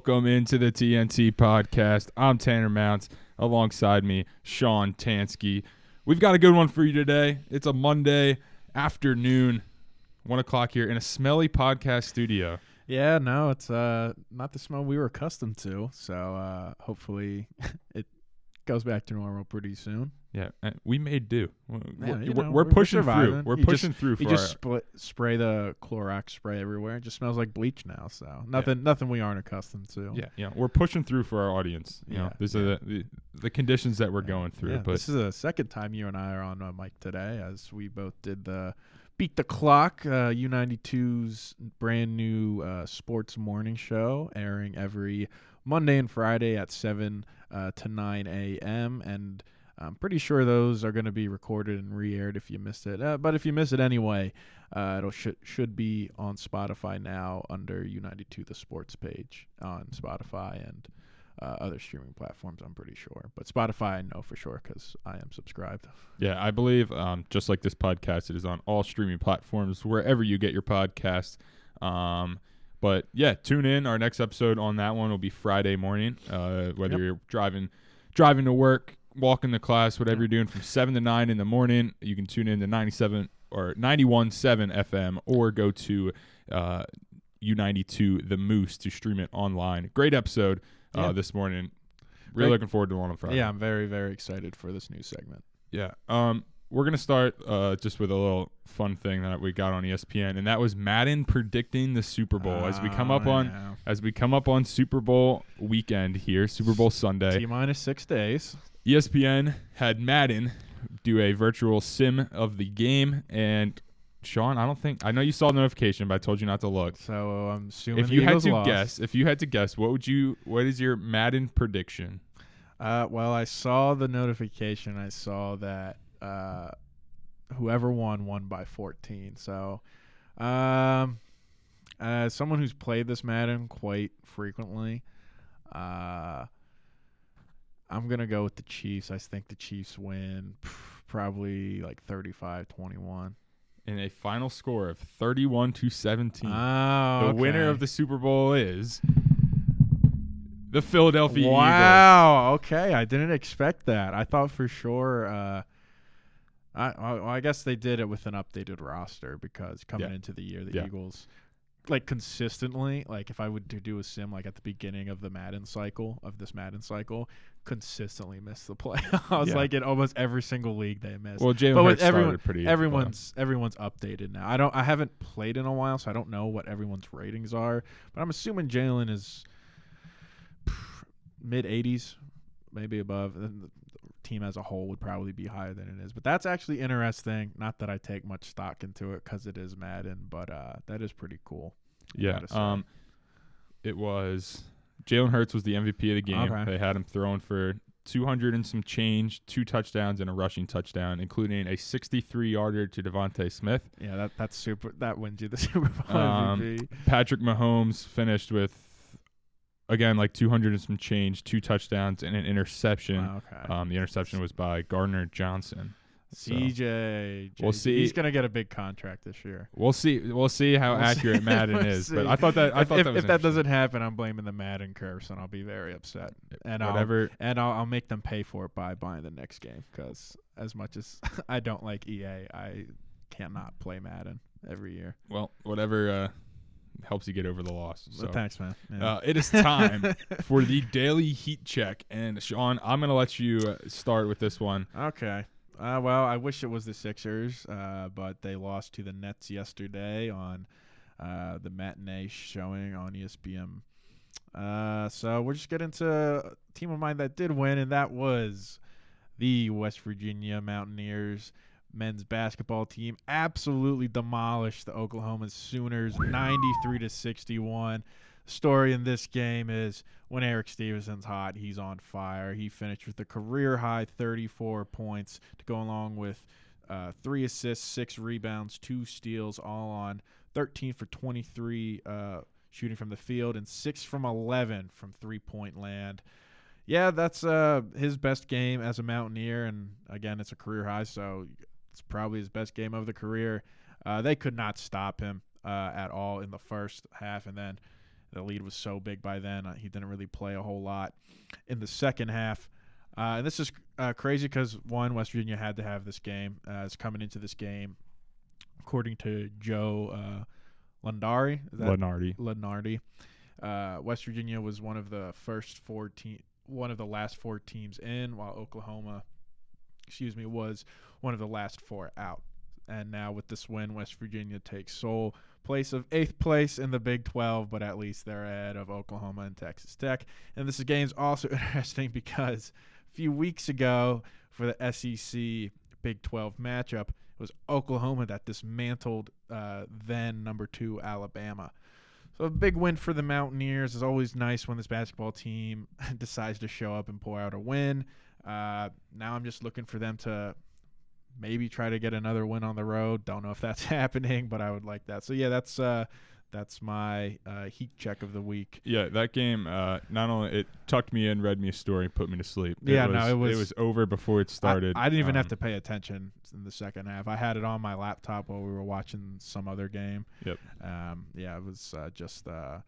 Welcome into the TNT podcast. I'm Tanner Mounts. Alongside me, Sean Tansky. We've got a good one for you today. It's a Monday afternoon, one o'clock here in a smelly podcast studio. Yeah, no, it's uh not the smell we were accustomed to. So uh hopefully it goes back to normal pretty soon. Yeah, and we may do. We're, Yeah, we're- you know, we're we're pushing through. We're You just- pushing through for You just split, spray the Clorox spray everywhere. It just smells like bleach now. So nothing nothing we aren't accustomed to. yeah, yeah. We're pushing through for our audience. You know, Yeah, these yeah. are the, the the conditions that we're Yeah, going through. yeah, but this is the second time you and I are on uh, mic today, as we both did the beat the clock uh, U92's brand new uh, sports morning show, airing every Monday and Friday at seven uh, to nine a.m. and I'm pretty sure those are going to be recorded and re-aired if you missed it. Uh, but if you miss it anyway, uh, it'll should should be on Spotify now under U92 the sports page on Spotify and uh, other streaming platforms. I'm pretty sure, but Spotify I know for sure because I am subscribed. Yeah, I believe um, just like this podcast, it is on all streaming platforms wherever you get your podcasts. Um, but yeah, tune in. Our next episode on that one will be Friday morning. Uh, whether Yep. you're driving, driving to work, walking to class, whatever you're doing from seven to nine in the morning, you can tune in to 97 or 91.7 FM or go to uh, U92 The Moose to stream it online. Great episode uh, Yeah. this morning. Really looking forward to one on Friday. Yeah, I'm very very excited for this new segment. Yeah. Um, we're gonna start uh, just with a little fun thing that we got on ESPN, and that was Madden predicting the Super Bowl as we come up Oh, on yeah. as we come up on Super Bowl weekend here, Super Bowl Sunday. T minus six days. ESPN had Madden do a virtual sim of the game, and Sean, I don't think I know you saw the notification, but I told you not to look. So I'm assuming If you had to lost. guess, if you had to guess, what would you? What is your Madden prediction? Uh, well, I saw the notification. I saw that uh, whoever won won by 14. So, um, as someone who's played this Madden quite frequently, uh, I'm gonna go with the Chiefs. I think the Chiefs win probably like 35-21. In a final score of 31 to 17. Oh, The winner of the Super Bowl is the Philadelphia Eagles. Wow. Okay, I didn't expect that. I thought for sure. Uh, I well, I guess they did it with an updated roster because coming Yeah. into the year, the Yeah. Eagles, like consistently, like if I would do a sim like at the beginning of the Madden cycle of this Madden cycle, consistently miss the playoffs. Yeah. Like in almost every single league they miss. Well, Jalen But with Hurts everyone- started pretty. Everyone's everyone's updated now. I don't. I haven't played in a while, so I don't know what everyone's ratings are. But I'm assuming Jalen is mid 80s, maybe above. And the team as a whole would probably be higher than it is. But that's actually interesting. Not that I take much stock into it because it is Madden, but uh, that is pretty cool. Yeah. Um, it was Jalen Hurts was the MVP of the game. Okay. They had him throwing for 200 and some change, two touchdowns and a rushing touchdown, including a 63 yarder to DeVonta Smith. Yeah, that that's super. That wins you the Super Bowl Um, MVP. Patrick Mahomes finished with again like 200 and some change, two touchdowns and an interception. Wow, okay. Um, the interception was by Gardner Johnson. So- CJ. We'll see. He's gonna get a big contract this year. We'll see. We'll see how We'll see. Madden We'll is. But. I thought that I if, thought if, that was if that doesn't happen, I'm blaming the Madden curse, and I'll be very upset. And I'll whatever. and I'll, I'll make them pay for it by buying the next game. Because as much as I don't like EA, I cannot play Madden every year. Well, whatever uh, helps you get over the loss. So. Thanks, man. Yeah. Uh, it is time for the daily heat check, and Sean, I'm gonna let you uh, start with this one. Okay. Uh, well, I wish it was the Sixers, uh, but they lost to the Nets yesterday on uh, the matinee showing on ESPN. Uh, so we're just getting to a team of mine that did win, and that was the West Virginia Mountaineers men's basketball team. Absolutely demolished the Oklahoma Sooners, 93 to 61 story in this game is when Erik Stevenson's hot, he's on fire. He finished with a career high 34 points to go along with uh, three assists, six rebounds, two steals, all on 13 for 23 uh, shooting from the field and six from 11 from three point land. Yeah, that's uh, his best game as a Mountaineer, and again, it's a career high, so it's probably his best game of the career. Uh, they could not stop him uh, at all in the first half, and then The lead was so big by then. Uh, he didn't really play a whole lot in the second half. Uh, and this is uh, crazy because one, West Virginia had to have this game. Uh, it's coming into this game, according to Joe uh, Lunardi. Is that Lenardi. Lenardi. Uh, West Virginia was one of the first four team, one of the last four teams in, while Oklahoma, excuse me, was one of the last four out. And now with this win, West Virginia takes sole place of eighth place in the Big 12, but at least they're ahead of Oklahoma and Texas Tech. And this game's also interesting because a few weeks ago for the SEC Big 12 matchup, it was Oklahoma that dismantled uh, then number two Alabama. So a big win for the Mountaineers. It's always nice when this basketball team decides to show up and pour out a win. Uh, now I'm just looking for them to maybe try to get another win on the road. Don't know if that's happening, but I would like that. So yeah, that's uh, that's my uh, heat check of the week. Yeah, that game. Uh, not only it tucked me in, read me a story, put me to sleep. Yeah, it no, was, it was- it was over before it started. I, I didn't even have Um, to pay attention in the second half. I had it on my laptop while we were watching some other game. Yep. Um, yeah, it was uh, just uh,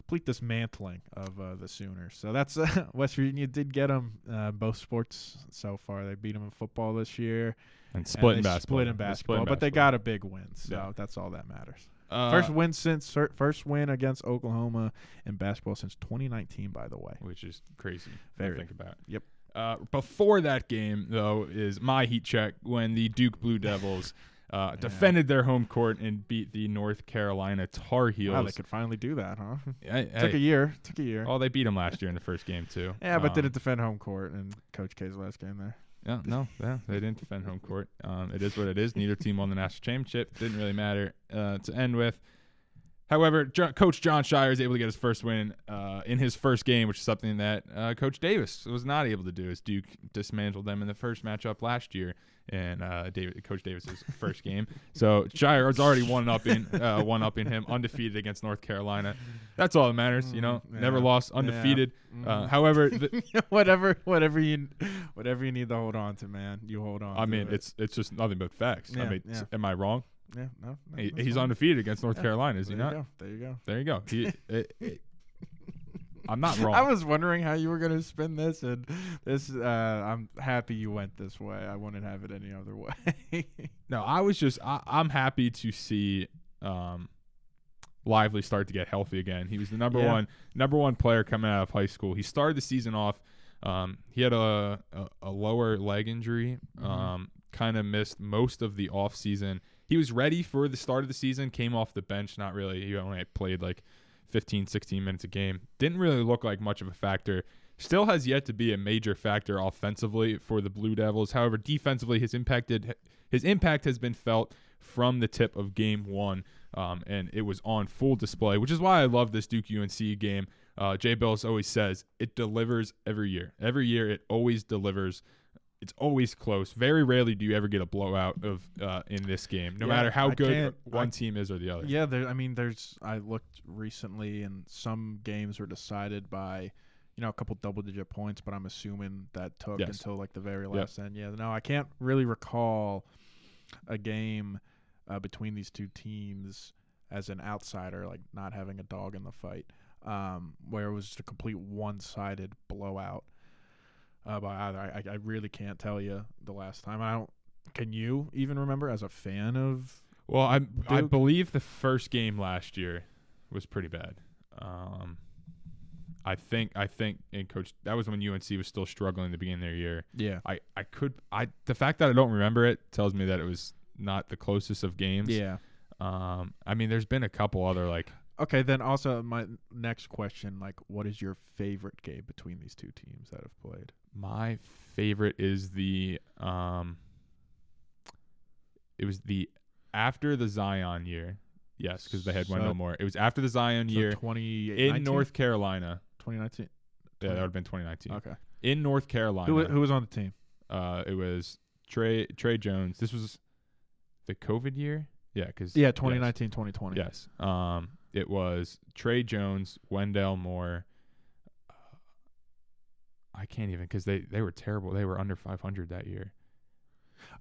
complete dismantling of uh, the Sooners. So that's uh, West Virginia did get them uh, both sports so far. They beat them in football this year. and and split in basketball. Split in basketball, but they got a big win. So Yeah. that's all that matters. Uh, first win since first win against Oklahoma in basketball since 2019. By the way. which is crazy. Very. To think about. Yep. Uh, before that game, though, is my heat check when the Duke Blue Devils uh, defended their home court and beat the North Carolina Tar Heels. Wow, they could finally do that, huh? Hey, Took hey, a year. Took a year. oh, they beat them last year in the first game too. Yeah, but didn't defend home court and Coach K's last game there? Yeah, no, yeah, they didn't defend home court. Um, it is what it is. Neither team won the national championship. Didn't really matter uh, to end with. However, jo- Coach Jon Scheyer is able to get his first win uh, in his first game, which is something that uh, Coach Davis was not able to do. As Duke dismantled them in the first matchup last year, and uh, David, Coach Davis's first game. So is already one up in uh, one up in him, undefeated against North Carolina. That's all that matters. You know, Mm, never yeah, lost, yeah. undefeated. Uh, however, whatever, whatever you, whatever you need to hold on to, man, you hold on. I mean, it. it's it's just nothing but facts. I mean, yeah. am I wrong? yeah, no, no He, he's undefeated against North Yeah. Carolina, is he there not? You go. There you go. There you go. He, it, it- I'm not wrong. I was wondering how you were gonna spin this, and this. Uh, I'm happy you went this way. I wouldn't have it any other way. no, I was just I, I'm happy to see um, Lively start to get healthy again. He was the number Yeah. one number one player coming out of high school. He started the season off. Um, he had a, a, a lower leg injury. Mhm. Um, kind of missed most of the off season. He was ready for the start of the season. Came off the bench. Not really. He only played like 15, 16 minutes a game. Didn't really look like much of a factor. Still has yet to be a major factor offensively for the Blue Devils. However, defensively, his impacted his impact has been felt from the tip of Game One, um, and it was on full display. Which is why I love this Duke UNC game. Uh, Jay Bilas always says it delivers every year. Every year, it always delivers. It's always close. Very rarely do you ever get a blowout of uh, in this game, no Yeah, matter how I good one I- team is or the other. Yeah, there. I mean, there's. I looked recently, and some games were decided by, you know, a couple double-digit points. But I'm assuming that took Yes. until like the very last end. Yeah, no, I can't really recall a game uh, between these two teams as an outsider, like not having a dog in the fight, um, where it was just a complete one-sided blowout. Uh, by either, I, I really can't tell you the last time. I don't. Can you even remember as a fan of Well, I I believe the first game last year was pretty bad. Um, I think I think and coach that was when UNC was still struggling at the beginning of their year. Yeah. I I could I the fact that I don't remember it tells me that it was not the closest of games. Yeah. Um, I mean, there's been a couple other like Okay, then also my next question, like, what is your favorite game between these two teams that have played? My favorite is the um. It was the after the Zion year. Yes, because they had So- Wendell Moore. It was after the Zion So year 2019? in North Carolina. 2019. Yeah, that would have been 2019. Okay. In North Carolina, Who, who was on the team? uh, it was Tre Tre Jones. This was the COVID year. Yeah, because Yeah, 2019, 2020. Yes. Um, it was Tre Jones, Wendell Moore. I can't even because they they were terrible. They were under 500 that year.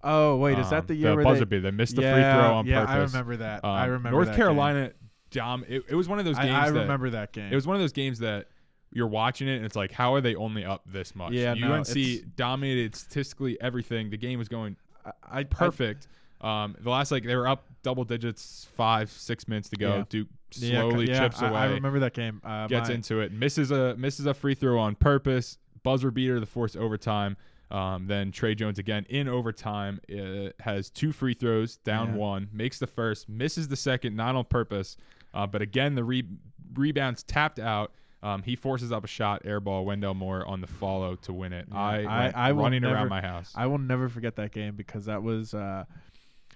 Oh, wait, is that Um, the year where buzzer they beater? They missed the yeah, free throw on yeah, purpose. I remember that. I Um, remember North that game. Carolina dom. It, it was one of those games. I that- remember that game. It was one of those games that you're watching it and it's like, how are they only up this much? Yeah, UNC it's- dominated statistically everything. The game was going I, I, perfect. um, the last like they were up double digits, five six minutes to go. Yeah. Duke slowly yeah, chips I, away, I remember that game. Uh, gets my- into it, misses a misses a free throw on purpose, buzzer beater to force overtime. Um, then Tre Jones again in overtime uh, has two free throws, down Yeah. one, makes the first, misses the second, not on purpose, uh, but again the re- rebounds tapped out. Um, he forces up a shot, airball, Wendell Moore on the follow to win it. Yeah, I, I- I running never- around my house. I will never forget that game because that was uh,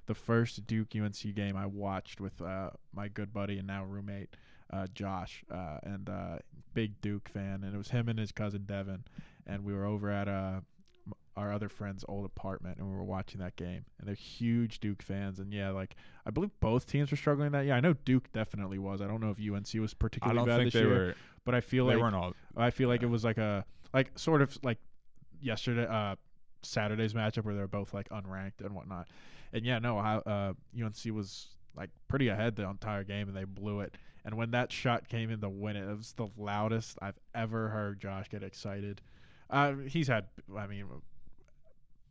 the first Duke UNC game I watched with uh, my good buddy and now roommate uh, Josh, uh, and uh, big Duke fan, and it was him and his cousin Devin, and we were over at uh, our other friend's old apartment, and we were watching that game, and they're huge Duke fans, and yeah, like I believe both teams were struggling that year. I know Duke definitely was. I don't know if UNC was I particularly don't bad think this they year, were. but I feel They like weren't all. I feel like Yeah. it was like a like sort of like yesterday uh Saturday's matchup where they're both like unranked and whatnot. And yeah, no, I, uh UNC was like pretty ahead the entire game and they blew it. And when that shot came in to win it, it was the loudest I've ever heard Josh get excited. Uh, he's had, I mean,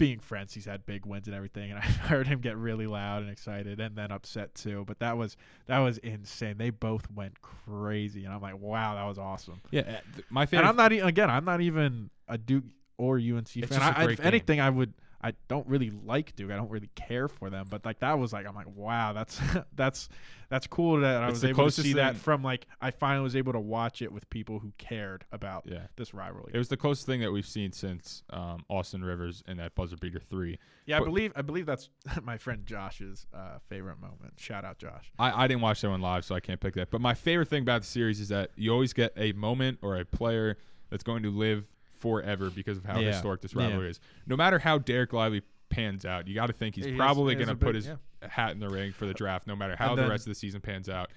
being friends, he's had big wins and everything, and I heard him get really loud and excited, and then upset too. But that was that was insane. They both went crazy, and I'm like, wow, that was awesome. Yeah, uh, my And. I'm not e- again. I'm not even a Duke or UNC fan. I, if game. anything, I would. I don't really like Duke. I don't really care for them. But like that was like I'm like wow, that's that's that's cool that I It's was able to see that from like I finally was able to watch it with people who cared about yeah, this rivalry. it was the closest thing that we've seen since um, Austin Rivers and that buzzer beater three. yeah, I believe I believe that's my friend Josh's uh, favorite moment. Shout out Josh. I, I didn't watch that one live, so I can't pick that. But my favorite thing about the series is that you always get a moment or a player that's going to live forever because of how Yeah. historic this Yeah. rivalry is. No matter how Dereck Lively pans out, you got to think he's He probably going to put big- his yeah. hat in the ring for the draft, no matter how And the rest of the season pans out.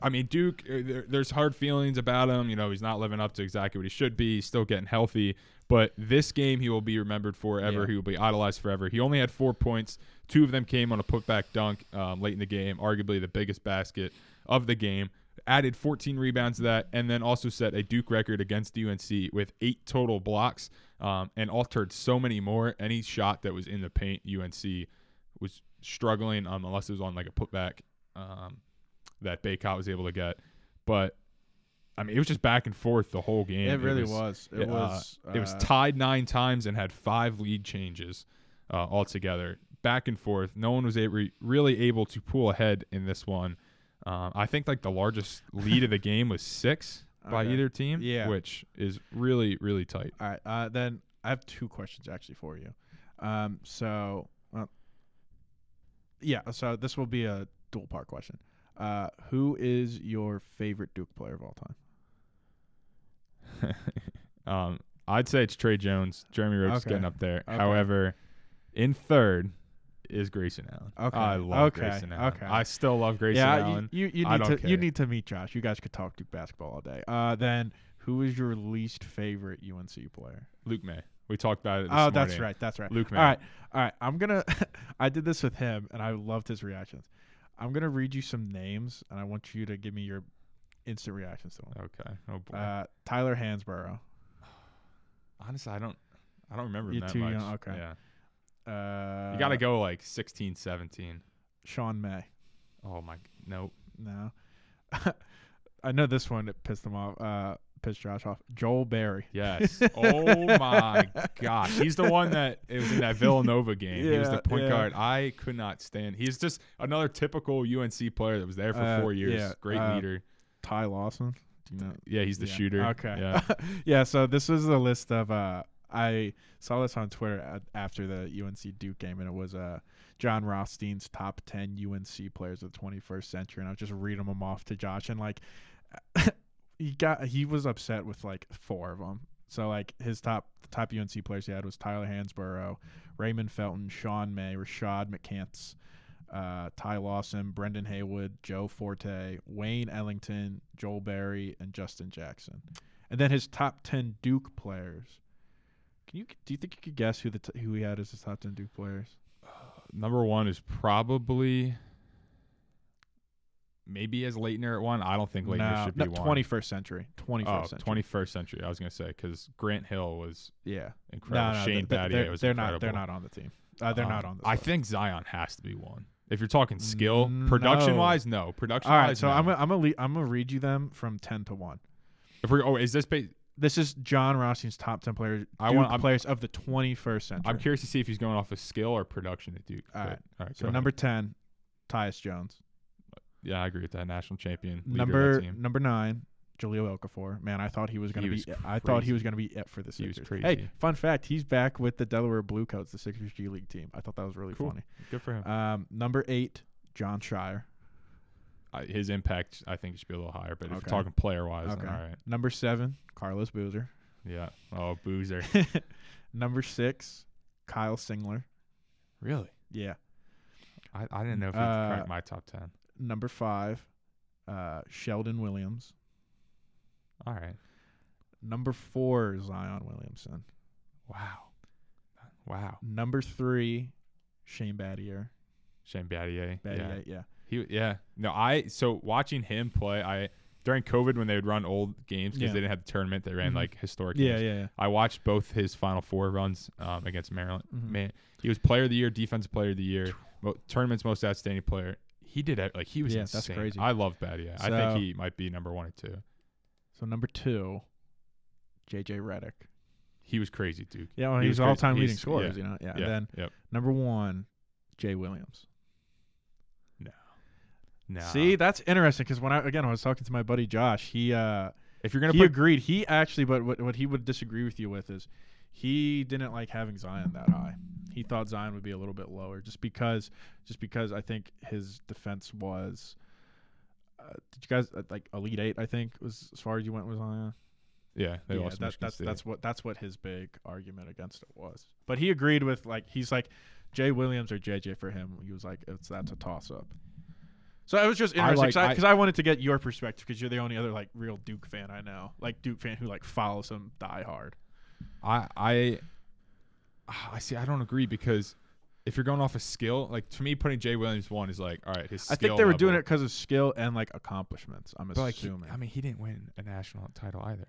I mean, Duke, uh, there, there's hard feelings about him. You know, he's not living up to exactly what he should be. He's still getting healthy. But this game, he will be remembered forever. Yeah. He will be idolized forever. He only had four points. Two of them came on a putback dunk um, late in the game, arguably the biggest basket of the game. Added 14 rebounds to that, and then also set a Duke record against UNC with eight total blocks, um, and altered so many more. Any shot that was in the paint, UNC was struggling, um, unless it was on like a putback um, that Bacot was able to get. But I mean, it was just back and forth the whole game. it really was. It uh, was. it was uh, tied nine times and had five lead changes uh, altogether. Back and forth. No one was able, really able to pull ahead in this one. Um, I think like the largest lead of the game was six by Okay. either team, Yeah. which is really really tight. All right. Uh, then I have two questions actually for you. Um, so, well, yeah. So this will be a dual part question. Uh, who is your favorite Duke player of all time? um, I'd say it's Tre Jones. Jeremy Roach is Okay. getting up there. Okay. However, in third is Grayson Allen. Okay. I love Okay. Grayson Allen. Okay. I still love Grayson yeah, Allen. you, you, you need to you need to meet Josh. You guys could talk Duke basketball all day. Uh, then who is your least favorite UNC player? Luke Maye. We talked about it. This Oh, that's right. That's right. Luke Maye. All right. All right. I'm gonna. I did this with him, and I loved his reactions. I'm gonna read you some names, and I want you to give me your instant reactions to them. Okay. Oh boy. Uh, Tyler Hansbrough. Honestly, I don't. I don't remember You're that too much. young, okay. Yeah. Uh, You got to go like 16, 17. Sean May. Oh my. Nope. No. I know this one that pissed him off. Uh, pissed Josh off. Joel Berry. Yes. oh my gosh. He's the one that it was in that Villanova game. he was the point yeah. guard. I could not stand. He's just another typical UNC player that was there for Uh, four years. yeah, Great uh, leader. Ty Lawson. Do you know? Yeah, he's the Yeah. shooter. Okay. Yeah. yeah. So this was the list of. Uh, I saw this on Twitter after the UNC Duke game, and it was uh, Jon Rothstein's top ten UNC players of the 21st century, and I was just reading them off to Josh, and like, he got he was upset with like four of them. So like his top the top UNC players he had was Tyler Hansbrough, Raymond Felton, Sean May, Rashad McCants, uh, Ty Lawson, Brendan Haywood, Joe Forte, Wayne Ellington, Joel Berry, and Justin Jackson. And then his top ten Duke players. Can you do you think you could guess who the t- who he had as his top ten Duke players? Number one is probably maybe as Laettner at one. I don't think Laettner no, should be no, one. 21st century. 21st Oh, century. 21st century. I was gonna say because Grant Hill was Yeah. incredible. No, no, Shane Battier they're, was they're incredible. not. They're not on the team. Uh, they're Um, not on the. I think Zion has to be one. If you're talking skill, Mm, production wise, no. Production All right, wise, so no. I'm gonna, I'm gonna le- I'm gonna read you them from ten to one. if we're oh, is this? Ba- This is Jon Rothstein's top ten players. I Duke want- I'm- players of the 21st century. I'm curious to see if he's going off of skill or production at Duke. All right. all right. So go ahead. number ten, Tyus Jones. yeah, I agree with that. National champion, Number number nine, Jahlil Okafor. Man, I thought he was gonna be. was I thought he was gonna be it for the He was Sixers. crazy. Hey, fun fact: he's back with the Delaware Bluecoats, the Sixers G League team. I thought that was really Cool. funny. Good for him. Um, number eight, Jon Scheyer. His impact, I think, should be a little higher. But if Okay. you're talking player wise, Okay. all right. Number seven, Carlos Boozer. Yeah. Oh, Boozer. number six, Kyle Singler. really? Yeah. I, I didn't know if he Uh, cracked my top ten. Number five, uh, Sheldon Williams. All right. Number four, Zion Williamson. Wow. Wow. Number three, Shane Battier. Shane Battier. Yeah. Yeah. He yeah. No, I so watching him play, I during COVID when they would run old games because Yeah. they didn't have the tournament, they ran Mhm. like historic Yeah, games. yeah, yeah. I watched both his Final Four runs um, against Maryland. Mhm. Man, he was Player of the Year, Defensive Player of the Year, mo- tournament's most outstanding player. He did it like he was Yeah, insane. that's crazy. I love. I So- think he might be number one or two. So number two, JJ Redick. He was crazy, Duke. Yeah, well, He he's was crazy. all-time leading He's- scorers. yeah, You know, yeah. Yeah. And then yep. number one, Jay Williams. No. See, that's interesting because when I again I was talking to my buddy Josh, he uh if you're gonna he put agreed. He actually, but what what he would disagree with you with is he didn't like having Zion that high. He thought Zion would be a little bit lower just because just because I think his defense was. Uh, did you guys uh, like Elite Eight? I think was as far as you went with Zion. yeah, they yeah, lost that, that's State. that's what that's what his big argument against it was. But he agreed with like he's like Jay Williams or JJ for him. He was like it's that's a toss up. So I was just I like- because I, wanted to get your perspective because you're the only other like real Duke fan I know, like Duke fan who like follows him die hard. I I I see. I don't agree because if you're going off of skill, like to me, putting Jay Williams one is like, all right, his. I think they were doing it because of skill and like accomplishments. I'm But like, he- assuming. I mean, he didn't win a national title either.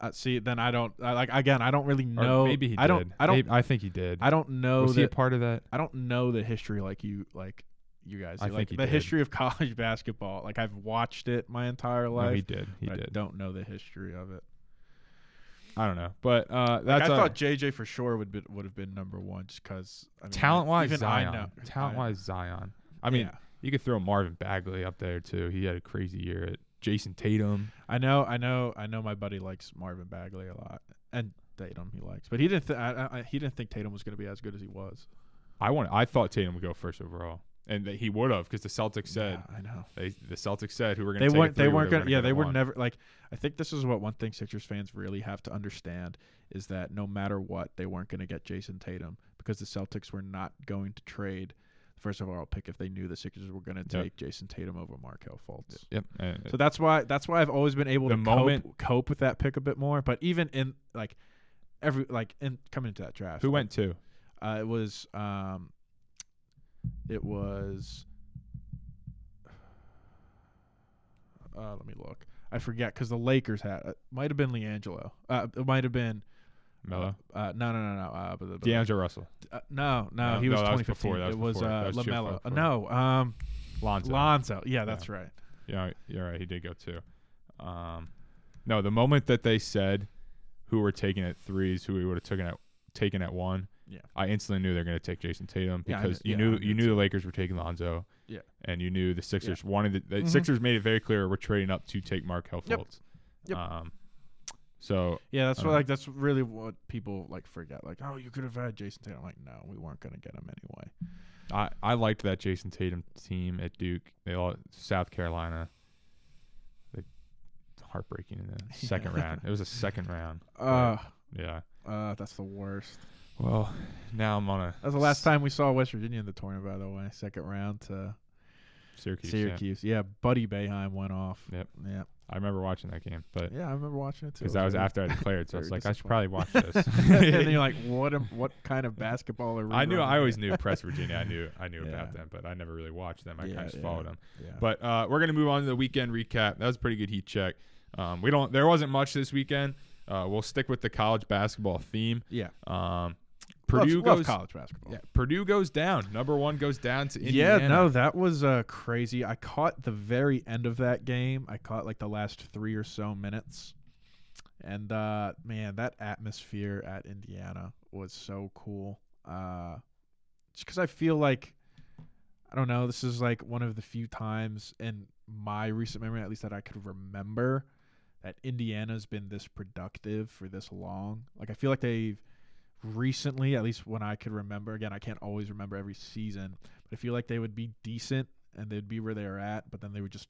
uh, see, then I don't I, like again. I don't really Or know. maybe he I don't. did. I don't. Maybe- I think he did. I don't know Was he a part of that? I don't know the history like you like you guys. I think like he the did. history of college basketball. Like I've watched it my entire life. No, he did. He but I did. don't know the history of it. I don't know, but uh, Like, that's I a- thought JJ for sure would be, would have been number one just because I mean, talent wise Zion. know Talent I- wise Zion. I mean, yeah. you could throw Marvin Bagley up there too. He had a crazy year at Jayson Tatum. I know, I know, I know. My buddy likes Marvin Bagley a lot, and Tatum he likes, but he didn't. Th- I, I, he didn't think Tatum was going to be as good as he was. I want. I thought Tatum would go first overall, and that he would have because the Celtics said Yeah, I know. they, the Celtics said who were going They to take weren't. They weren't going to Yeah, they were never like. I think this is what one thing Sixers fans really have to understand is that no matter what, they weren't going to get Jayson Tatum because the Celtics were not going to trade the first overall pick if they knew the Sixers were going to Yep. take Jayson Tatum over Markelle Fultz. Yep. So that's why that's why I've always been able to moment- cope, cope with that pick a bit more. But even in like every like in coming into that draft, who went to? Uh, it was um, it was. Uh, let me look. I forget because the Lakers had it might have been LiAngelo. Uh, it might have been Melo. Uh, no, no, no, no. Uh, but, but, D'Angelo Russell. uh, no, no, No, he was no, that was 2015. before, that was it was uh, was LaMelo. Uh, no, um, Lonzo. Lonzo. Yeah, that's right. Yeah, you're right. He did go too. Um, no, the moment that they said who were taking at threes, who we would have taken at taken at one, Yeah. I instantly knew they're going to take Jayson Tatum Yeah, because kn- you yeah, knew you knew the Lakers were taking Lonzo. Yeah. and you knew the Sixers wanted the, the Mhm. Sixers made it very clear we're trading up to take Markelle Yep. Fultz. Yep. Um, so Yeah, that's what don't like that's really what people like forget. Like, oh, you could have had Jayson Tatum. I'm Like, no, we weren't gonna get him anyway. I I liked that Jayson Tatum team at Duke. They all South Carolina. They heartbreaking in the second round. It was a second round. Uh, Yeah. uh, that's the worst. Well, now I'm on a That's the last time we saw West Virginia in the tournament, by the way. Second round to Syracuse. yeah. Syracuse. Yeah, Buddy Boeheim went off. Yep. Yeah. I remember watching that game, but Yeah, I remember watching it too. because that was after I declared, so I was like, I should probably watch this. and then you're like, what? Am, what kind of basketball are we? I knew. I always knew Press Virginia. I knew. I knew Yeah. about them, but I never really watched them. I Yeah, kind of just yeah. followed them. Yeah. But uh, we're gonna move on to the weekend recap. That was a pretty good heat check. Um, we don't. There wasn't much this weekend. Uh, we'll stick with the college basketball theme. yeah, Um, Purdue love, love goes. college basketball. Yeah, Purdue goes down. Number one goes down to Indiana. Yeah, no, that was uh, crazy. I caught the very end of that game. I caught like the last three or so minutes. And uh, man, that atmosphere at Indiana was so cool. Uh, just because I feel like, I don't know, this is like one of the few times in my recent memory, at least that I could remember, that Indiana's been this productive for this long. Like, I feel like they've recently, at least when I could remember, again, I can't always remember every season, but I feel like they would be decent and they'd be where they're at, but then they would just,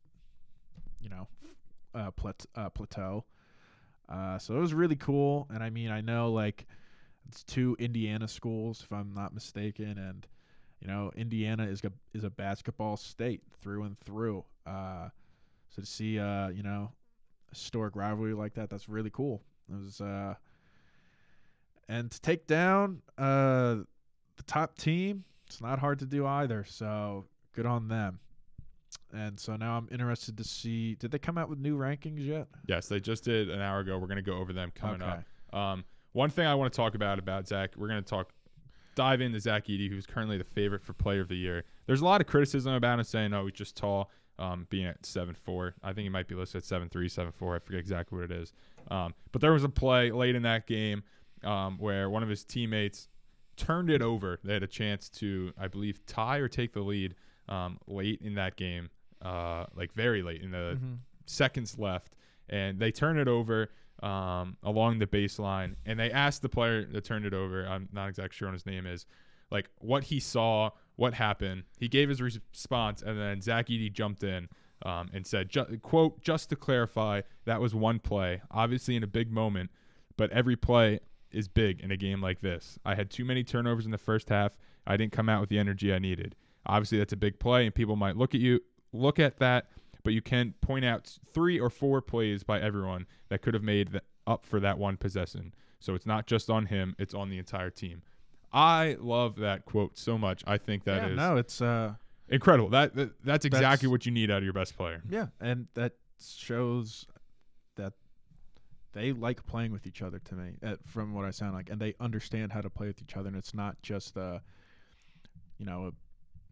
you know, uh, plat- uh, plateau. Uh, so it was really cool. And I mean, I know like it's two Indiana schools, if I'm not mistaken, and you know, Indiana is a is a basketball state through and through. Uh, so to see, uh, you know, historic rivalry like that, that's really cool. It was, uh, and to take down uh, the top team, it's not hard to do either. So good on them. And so now I'm interested to see. Did they come out with new rankings yet? Yes, they just did an hour ago. We're gonna go over them coming Okay. up. Um, one thing I want to talk about about Zach, we're gonna talk dive into Zach Edey, who's currently the favorite for Player of the Year. There's a lot of criticism about him saying, "Oh, he's just tall." Um, being at seven four, I think he might be listed at seven three, seven four. I forget exactly what it is. Um, but there was a play late in that game um, where one of his teammates turned it over. They had a chance to, I believe, tie or take the lead um, late in that game, uh, like very late in the seconds left, and they turn it over um, along the baseline, and they asked the player that turned it over. I'm not exactly sure what his name is, like what he saw, what happened. He gave his response, and then Zach Edey jumped in um, and said, ju- "quote Just to clarify, that was one play, obviously in a big moment, but every play." Is big in a game like this. I had too many turnovers in the first half. I didn't come out with the energy I needed. Obviously, that's a big play, and people might look at you, look at that, but you can point out three or four plays by everyone that could have made the, up for that one possession. So it's not just on him; it's on the entire team. I love that quote so much. I think that yeah, is no, it's uh, incredible. That, that that's exactly That's- what you need out of your best player. yeah, and that shows they like playing with each other to me, uh, from what I sound like, and they understand how to play with each other, and it's not just a, you know, a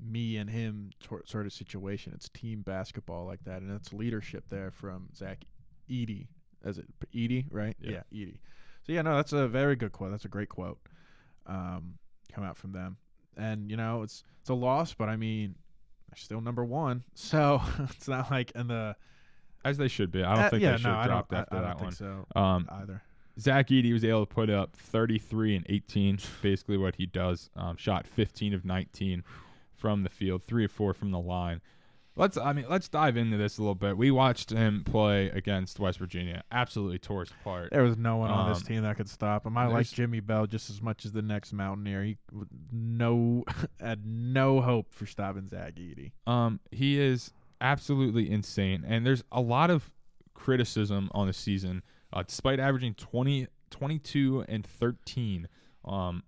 me and him tor- sort of situation. It's team basketball like that, and it's leadership there from Zach Edey. Is it Edey, right? Yeah. yeah, Edey. So yeah, no, that's a very good quote. That's a great quote. Um, come out from them, and you know, it's it's a loss, but I mean, they're still number one, so it's not like in the. As they should be. I don't Uh, think yeah, they should no, have I don't- dropped I- after I don't that think one. So Um, either. Zach Edey was able to put up 33 and 18, basically what he does. Um, shot 15 of 19 from the field, three or four from the line. Let's, I mean, let's dive into this a little bit. We watched him play against West Virginia. Absolutely tore us apart. There was no one on this Um, team that could stop him. I like there's- Jimmy Bell just as much as the next Mountaineer. He w- no had no hope for stopping Zach Edey. Um, he is absolutely insane, and there's a lot of criticism on the season, uh, despite averaging 20, 22 and 13. Um,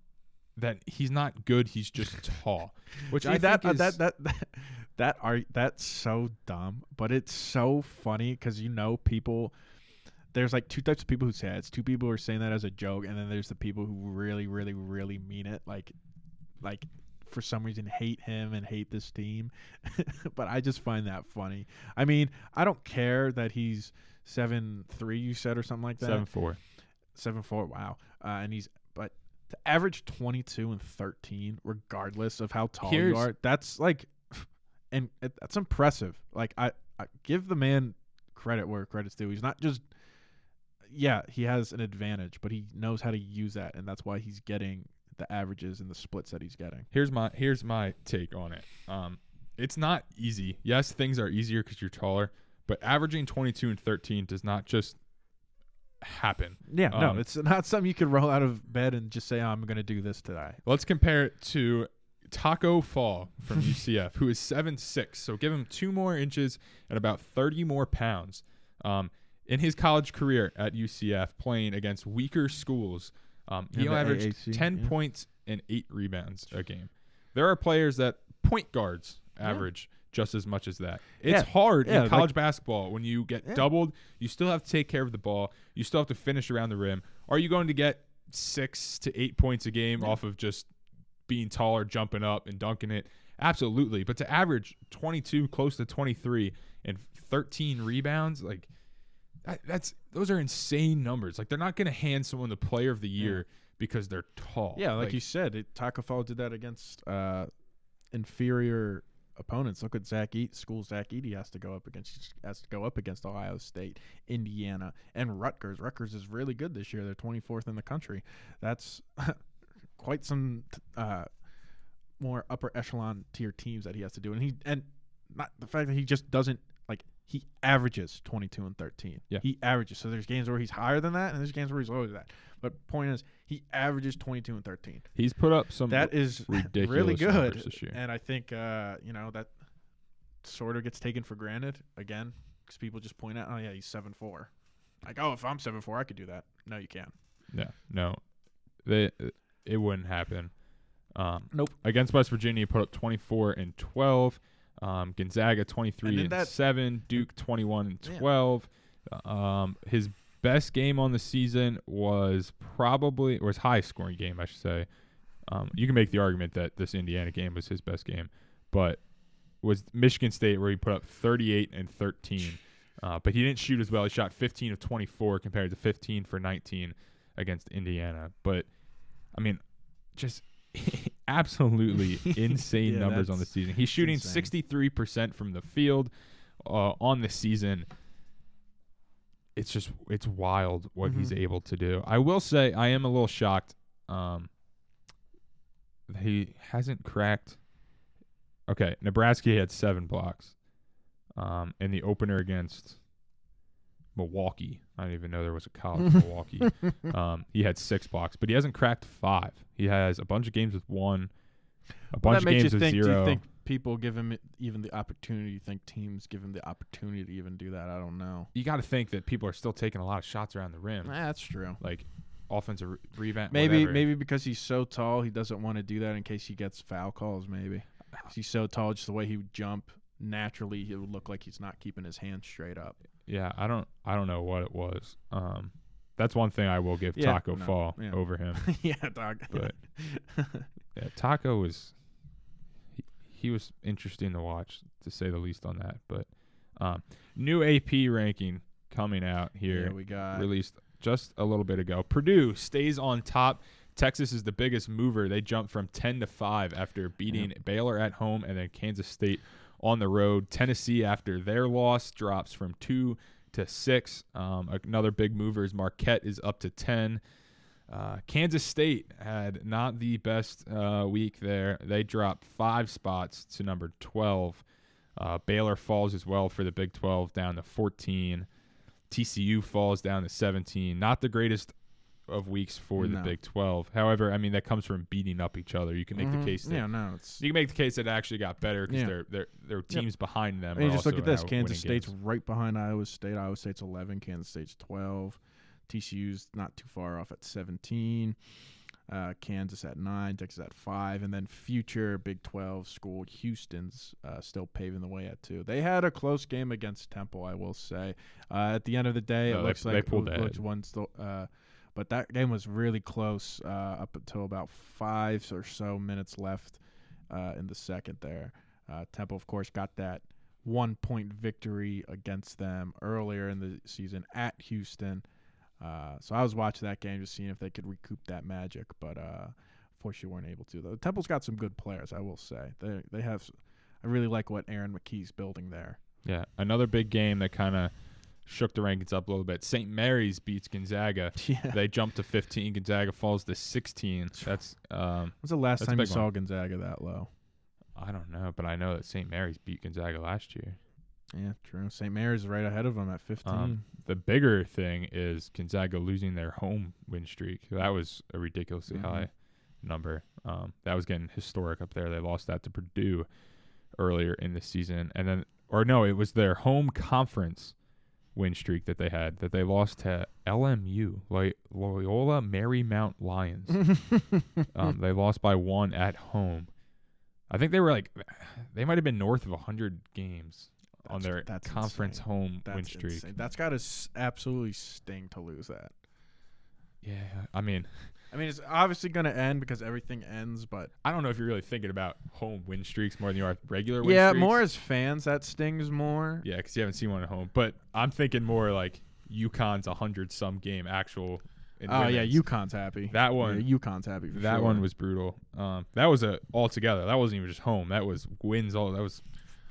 that he's not good. He's just tall, which See, I that, think uh, is that that that that are that's so dumb, but it's so funny because you know people. There's like two types of people who say it. It's two people who are saying that as a joke, and then there's the people who really, really, really mean it. Like, like for some reason hate him and hate this team. but I just find that funny. I mean, I don't care that he's seven three. You said or something like that. seven four. seven four. Wow. Uh, and he's but to average twenty two and thirteen, regardless of how tall Here's- you are, that's like, and it, that's impressive. Like I, I give the man credit where credit's due. He's not just. Yeah, he has an advantage, but he knows how to use that, and that's why he's getting the averages and the splits that he's getting. Here's my here's my take on it. Um, it's not easy. Yes, things are easier because you're taller, but averaging 22 and 13 does not just happen. Yeah, no, Um, it's not something you could roll out of bed and just say, oh, "I'm going to do this today." Let's compare it to Taco Fall from UCF, who is seven six. So give him two more inches and about 30 more pounds. Um, in his college career at UCF, playing against weaker schools, um, he averaged AAC, 10 yeah. points and eight rebounds a game. There are players that point guards Yeah. average just as much as that. It's Yeah. hard Yeah, in like- college basketball when you get Yeah. doubled. You still have to take care of the ball. You still have to finish around the rim. Are you going to get six to eight points a game Yeah. off of just being taller, jumping up, and dunking it? Absolutely. But to average 22, close to 23, and 13 rebounds, like that, that's those are insane numbers. Like they're not going to hand someone the Player of the Year because they're tall. Yeah, like, you said, it, Taco Fall did that against uh, inferior opponents. Look at Zach Eat, school Zach Edey has to go up against he has to go up against Ohio State, Indiana, and Rutgers. Rutgers is really good this year. They're 24th in the country. That's quite some uh, more upper echelon tier teams that he has to do, and he and not the fact that he just doesn't like he averages 22 and 13. Yeah. he averages. So there's games where he's higher than that, and there's games where he's lower than that. But point is, he averages 22 and 13 he's put up some that is ridiculous really good this year. and i think uh you know that sort of gets taken for granted again because people just point out oh yeah he's seven four like oh if i'm seven four i could do that no you can't Yeah, no, they it wouldn't happen. Um, Nope. Against West Virginia, he put up 24 and 12. Um, Gonzaga 23 And and, that- seven. Duke 21 and 12. Um, his best game on the season was probably or his highest scoring game, I should say. Um, you can make the argument that this Indiana game was his best game, but was Michigan State where he put up 38 and 13. Uh, but he didn't shoot as well. He shot 15 of 24 compared to 15 for 19 against Indiana. But I mean, just absolutely insane Yeah, numbers on the season. He's shooting 63% from the field uh, on the season. It's just it's wild what he's Mhm. able to do. I will say I am a little shocked. Um, he hasn't cracked. Okay, Nebraska had seven blocks. Um, in the opener against Milwaukee, I didn't even know there was a college in Milwaukee. Um, he had six blocks, but he hasn't cracked five. He has a bunch of games with one, a Well, bunch of games you with think do you think people give him even the opportunity? You think teams give him the opportunity to even do that? I don't know. You got to think that people are still taking a lot of shots around the rim, Nah, that's true. Like offensive re- rebound. maybe whatever. maybe because he's so tall he doesn't want to do that in case he gets foul calls Maybe. He's so tall just the way he would jump naturally it would look like he's not keeping his hands straight up Yeah, I don't I don't know what it was. Um, that's one thing I will give Yeah, Taco no, Fall yeah. over him. yeah dog But- Yeah, Taco was he, he was interesting to watch to say the least on that. But um, new AP ranking coming out here, yeah we got released just a little bit ago. Purdue stays on top. Texas is the biggest mover. They jumped from 10 to 5 after beating Baylor at home and then Kansas State on the road. Tennessee, after their loss, drops from 2 to 6. Um, another big mover is Marquette is up to 10. Uh, Kansas State had not the best uh, week there. They dropped five spots to number 12. Uh, Baylor falls as well for the Big 12 down to 14. TCU falls down to 17. Not the greatest of weeks for the No. Big 12. However, I mean that comes from beating up each other. You can make Mhm. the case that yeah no it's you can make the case that it actually got better because Yeah. they're they're they're teams behind them. I mean, are just look also at this. now Kansas winning State's games. right behind Iowa State. Iowa State's 11. Kansas State's 12. TCU's not too far off at 17. Uh, Kansas at 9. Texas at 5. And then future Big 12 school Houston's uh, still paving the way at 2. They had a close game against Temple, I will say. Uh, at the end of the day, No, it they- looks they like pulled ahead. Uh, but that game was really close uh, up until about five or so minutes left uh, in the second there. Uh, Temple, of course, got that one point victory against them earlier in the season at Houston. Uh, so I was watching that game just seeing if they could recoup that magic, but uh, unfortunately weren't able to. Though Temple's got some good players, I will say. They they have. I really like what Aaron McKie's building there. Yeah, another big game that kind of shook the rankings up a little bit. St. Mary's beats Gonzaga. Yeah. They jump to 15. Gonzaga falls to 16. That's um, When's the last time you saw one. Gonzaga that low? I don't know, but I know that St. Mary's beat Gonzaga last year. Yeah, true. St. Mary's right ahead of them at 15. Um, the bigger thing is Gonzaga losing their home win streak. That was a ridiculously Mhm. high number. Um, that was getting historic up there. They lost that to Purdue earlier in the season, and then or no, it was their home conference win streak that they had that they lost to LMU, like Loyola Marymount Lions. um, they lost by one at home. I think they were like, they might have been north of 100 games on their that's conference insane. home That's win streak. insane. That's got to s- absolutely sting to lose that. Yeah, I mean, I mean, it's obviously going to end because everything ends, but I don't know if you're really thinking about home win streaks more than you are regular win yeah, streaks. more as fans, that stings more. Yeah, because you haven't seen one at home. But I'm thinking more like UConn's 100 some game actual. in Oh yeah, women's. UConn's happy. That one- yeah, UConn's happy. For That sure. one was brutal. Um, that was a all together. That wasn't even just home. That was wins. All that was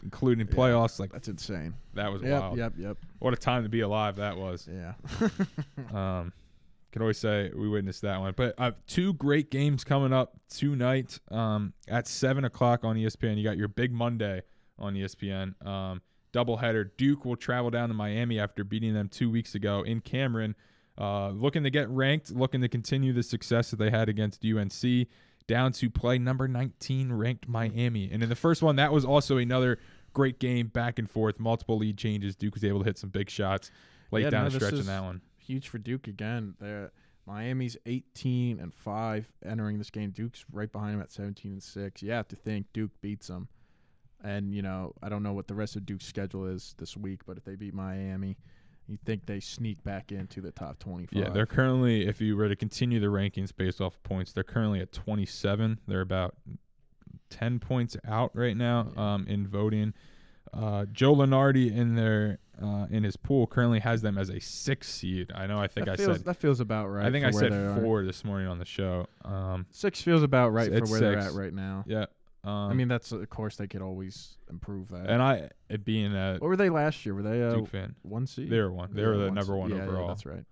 including Yeah. playoffs. Like That's insane. that was Yep, wild. yep, yep. What a time to be alive that was. Yeah. Um, can always say we witnessed that one. But uh, two great games coming up tonight um, at seven o'clock on ESPN. You got your big Monday on ESPN. Um, doubleheader. Duke will travel down to Miami after beating them two weeks ago in Cameron. Uh, looking to get ranked, looking to continue the success that they had against UNC, down to play number 19 ranked Miami. And in the first one, that was also another great game, back and forth, multiple lead changes. Duke was able to hit some big shots late Yeah, down no, the stretch in that one. Huge for Duke again. They're Miami's 18 and 5 entering this game. Duke's right behind them at 17 and 6. You have to think Duke beats them. And, you know, I don't know what the rest of Duke's schedule is this week, but if they beat Miami, you think they sneak back into the top 25. Yeah, they're currently, if you were to continue the rankings based off points, they're currently at 27. They're about 10 points out right now um, in voting. Uh, Joe Lunardi in their uh, in his pool currently has them as a six seed. I know. I think that I feels, said. that feels about right. I think I said they are. four this morning on the show. Um, Six feels about right for where they're at right now. yeah. Um, I mean, that's of course they could always improve that. and I it being a what were they last year? Were they a Duke fan, one seed? they were one. They were the number one Yeah, yeah, overall. that's right.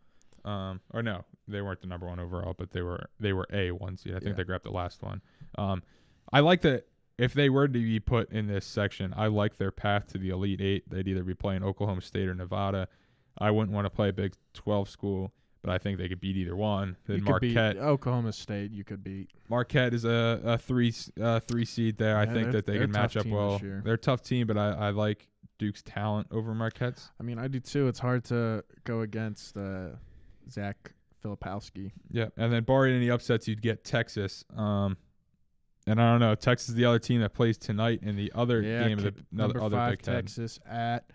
um, or no, they weren't the number one overall, but they were they were a one seed. I think Yeah. they grabbed the last one. Um, I like that if they were to be put in this section, I like their path to the Elite Eight. They'd either be playing Oklahoma State or Nevada. I wouldn't want to play a Big Twelve school, but I think they could beat either one. Then you could beat Marquette, Oklahoma State. You could beat. Marquette is a, a three uh, three seed there. I think that they can match up well. They're a tough team, but I, I like Duke's talent over Marquette's. I mean, I do too. It's hard to go against uh, Zach Filipowski. Yeah, and then barring any upsets, you'd get Texas. Um, and I don't know, Texas is the other team that plays tonight in the other yeah, game of the another number other five Big Ten. Texas at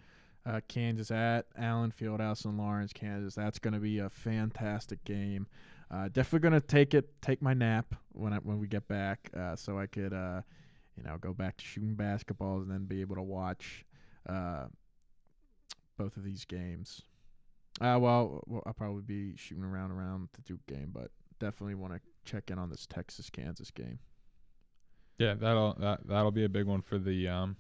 uh, Kansas at Allen Fieldhouse in Lawrence, Kansas. That's going to be a fantastic game. Uh, definitely going to take it, take my nap when I, when we get back, uh, so I could, uh, you know, go back to shooting basketballs and then be able to watch uh, both of these games. Uh, well, well, I'll probably be shooting around around the Duke game, but definitely want to check in on this Texas Kansas game. Yeah, that'll that that'll be a big one for the um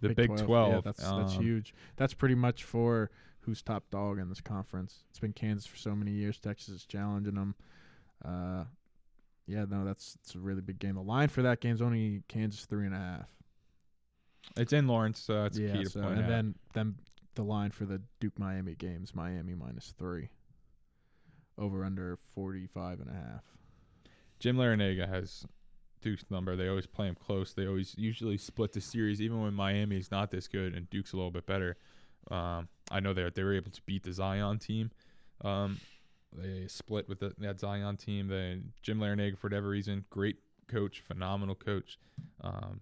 the Big, Twelve. Yeah, that's that's Um, huge. That's pretty much for who's top dog in this conference. It's been Kansas for so many years. Texas is challenging them. Uh, yeah, no, that's it's a really big game. The line for that game's only Kansas three and a half. It's in Lawrence, so it's yeah, key to so, point and out. then then the line for the Duke Miami games Miami minus three. Over under forty five and a half. Jim Larrañaga has Duke's number. They always play them close. They always usually split the series, even when Miami's not this good and Duke's a little bit better. Um, I know they they were able to beat the Zion team. Um, they split with the, that Zion team. They Jim Larrañaga for whatever reason, great coach, phenomenal coach. Um,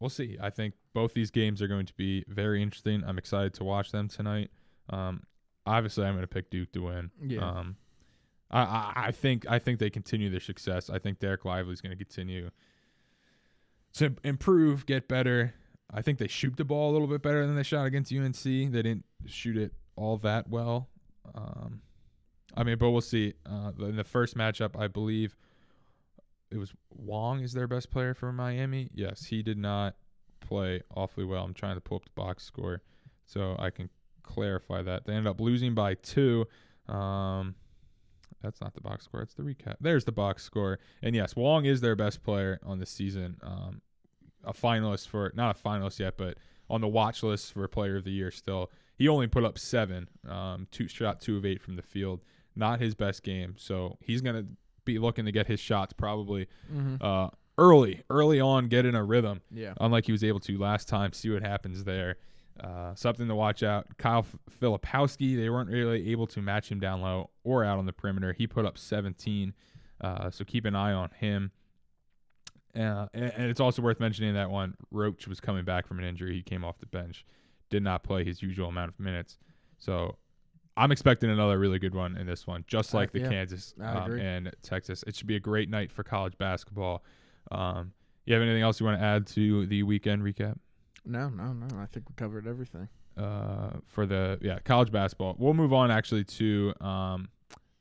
we'll see. I think both these games are going to be very interesting. I'm excited to watch them tonight. Um, obviously, I'm going to pick Duke to win. Yeah. I, I I think I think they continue their success. I think Dereck Lively is going to continue to improve, get better. I think they shoot the ball a little bit better than they shot against UNC. They didn't shoot it all that well. Um, I mean, but we'll see. Uh, in the first matchup, I believe it was Wong is their best player for Miami. Yes, he did not play awfully well. I'm trying to pull up the box score so I can clarify that. They ended up losing by two. Um, that's not the box score. It's the recap. There's the box score. And yes, Wong is their best player on the season. Um, a finalist for not a finalist yet, but on the watch list for Player of the Year. Still, he only put up seven. Um, two shot two of eight from the field. Not his best game. So he's gonna be looking to get his shots probably Mm-hmm. uh, early, early on, get in a rhythm Yeah. unlike he was able to last time. See what happens there. Uh, something to watch out. Kyle Filipowski, they weren't really able to match him down low or out on the perimeter. He put up 17, uh, so keep an eye on him. Uh, and, and it's also worth mentioning that one Roach was coming back from an injury. He came off the bench, did not play his usual amount of minutes. So I'm expecting another really good one in this one, just like the yeah, Kansas um, and Texas. It should be a great night for college basketball. Um, you have anything else you want to add to the weekend recap? No, no, no. I think we covered everything. uh, for the yeah college basketball. We'll move on actually to um,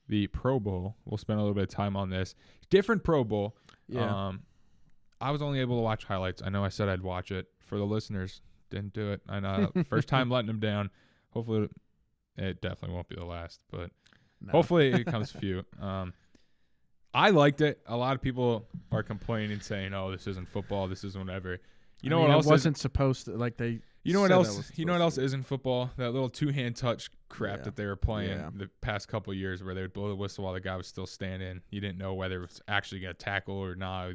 the Pro Bowl. We'll spend a little bit of time on this different Pro Bowl. Yeah. Um, I was only able to watch highlights. I know I said I'd watch it for the listeners. Didn't do it. I know first time letting them down. Hopefully, it definitely won't be the last, but no. hopefully it comes few. Um, I liked it. A lot of people are complaining, saying, "Oh, this isn't football. This isn't whatever." You know I mean, what it else? wasn't supposed to like they. you know what else? You know what else isn't football? That little two hand touch crap Yeah. that they were playing Yeah. the past couple of years, where they would blow the whistle while the guy was still standing. You didn't know whether it was actually going to tackle or not.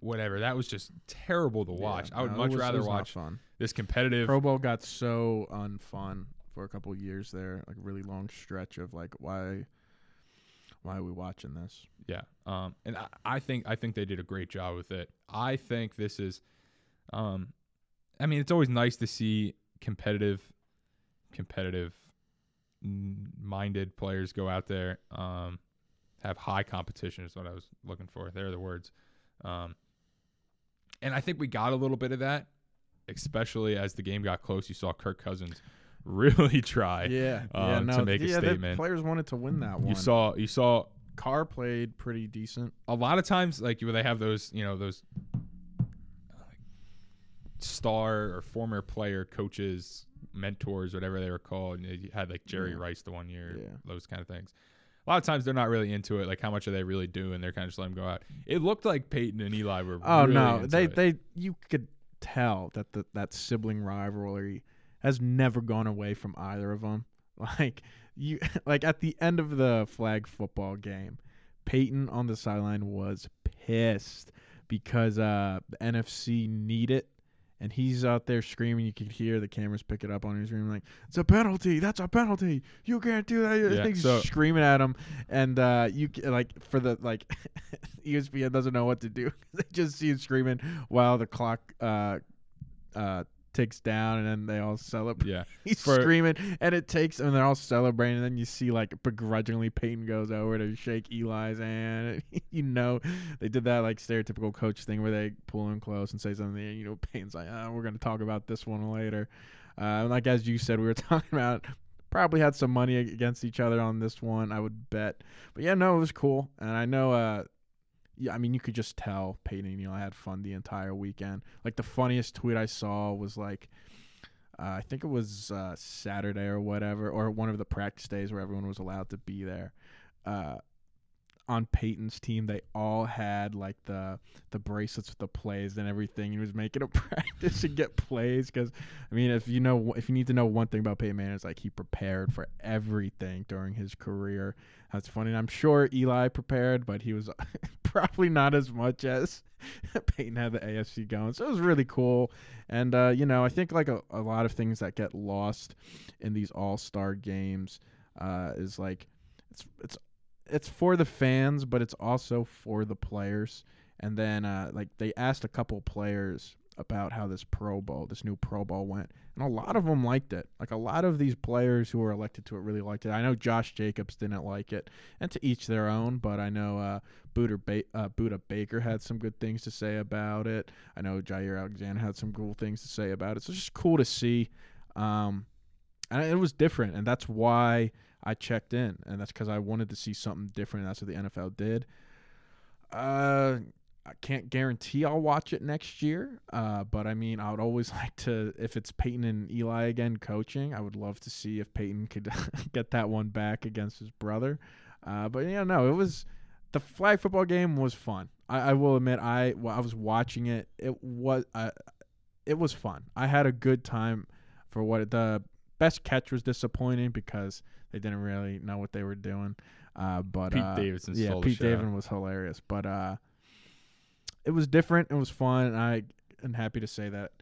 Whatever. That was just terrible to Yeah, watch. I would no, much was- rather watch fun. this competitive. Pro Bowl got so unfun for a couple of years there, like a really long stretch of like why, why are we watching this? Yeah. Um, and I, I think I think they did a great job with it. I think this is, um, I mean, it's always nice to see competitive, competitive mm, minded players go out there. Um, have high competition is what I was looking for. There are the words. Um, and I think we got a little bit of that, especially as the game got close. You saw Kirk Cousins really try. yeah, yeah, um, to no, make a yeah, the statement. players wanted to win that one. You saw you saw Carr played pretty decent. a lot of times like where they have those you know those star or former player coaches mentors whatever they were called and they had like jerry Yeah. rice the one year Yeah. those kind of things a lot of times they're not really into it like how much are they really doing they're kind of just letting them go out it looked like peyton and eli were Oh really no, they it. they you could tell that the that sibling rivalry has never gone away from either of them. Like you like at the end of the flag football game, Peyton on the sideline was pissed because uh the NFC need it and he's out there screaming. You could hear the cameras pick it up on him screaming like, "It's a penalty! That's a penalty! You can't do that!" Yeah, He's so- screaming at him, and uh, you like for the like ESPN doesn't know what to do. they just see him screaming while the clock uh, uh, ticks down, and then they all celebrate. yeah He's For- screaming, and it takes, and they're all celebrating. And then you see like begrudgingly Peyton goes over to shake Eli's hand. you know, they did that like stereotypical coach thing where they pull him close and say something. And, you know, Peyton's like, oh, "We're gonna talk about this one later." Uh, and like as you said, we were talking about. Probably had some money against each other on this one, I would bet. But yeah, no, it was cool, and I know. uh yeah, I mean, you could just tell Peyton and Eli had fun the entire weekend. Like the funniest tweet I saw was like, uh, I think it was uh, Saturday or whatever, or one of the practice days where everyone was allowed to be there. Uh, on Peyton's team, they all had like the the bracelets with the plays and everything. He was making a practice to get plays because, I mean, if you know if you need to know one thing about Peyton Manning, it's like he prepared for everything during his career. That's funny. And I'm sure Eli prepared, but he was probably not as much as Peyton had the AFC going. So it was really cool. And uh, you know, I think like a, a lot of things that get lost in these all star games uh, is like it's it's it's for the fans, but it's also for the players. And then uh, like they asked a couple players about how this Pro Bowl, this new Pro Bowl went, and a lot of them liked it. Like a lot of these players who were elected to it really liked it. I know Josh Jacobs didn't like it, and to each their own. But I know uh, Budda, ba- uh, Budda Baker had some good things to say about it. I know Jaire Alexander had some cool things to say about it. So it's just cool to see. Um, and it was different, and that's why I checked in, and that's because I wanted to see something different. That's what the NFL did. Uh, I can't guarantee I'll watch it next year, uh, but I mean, I would always like to. If it's Peyton and Eli again coaching, I would love to see if Peyton could get that one back against his brother. Uh, but yeah, no, it was the flag football game was fun. I, I will admit, I well, I was watching it. It was uh, it was fun. I had a good time for what the best catch was disappointing because they didn't really know what they were doing. Uh, but Pete uh, Davidson yeah, Pete. Davidson was hilarious. But uh, it was different. It was fun. And I am happy to say that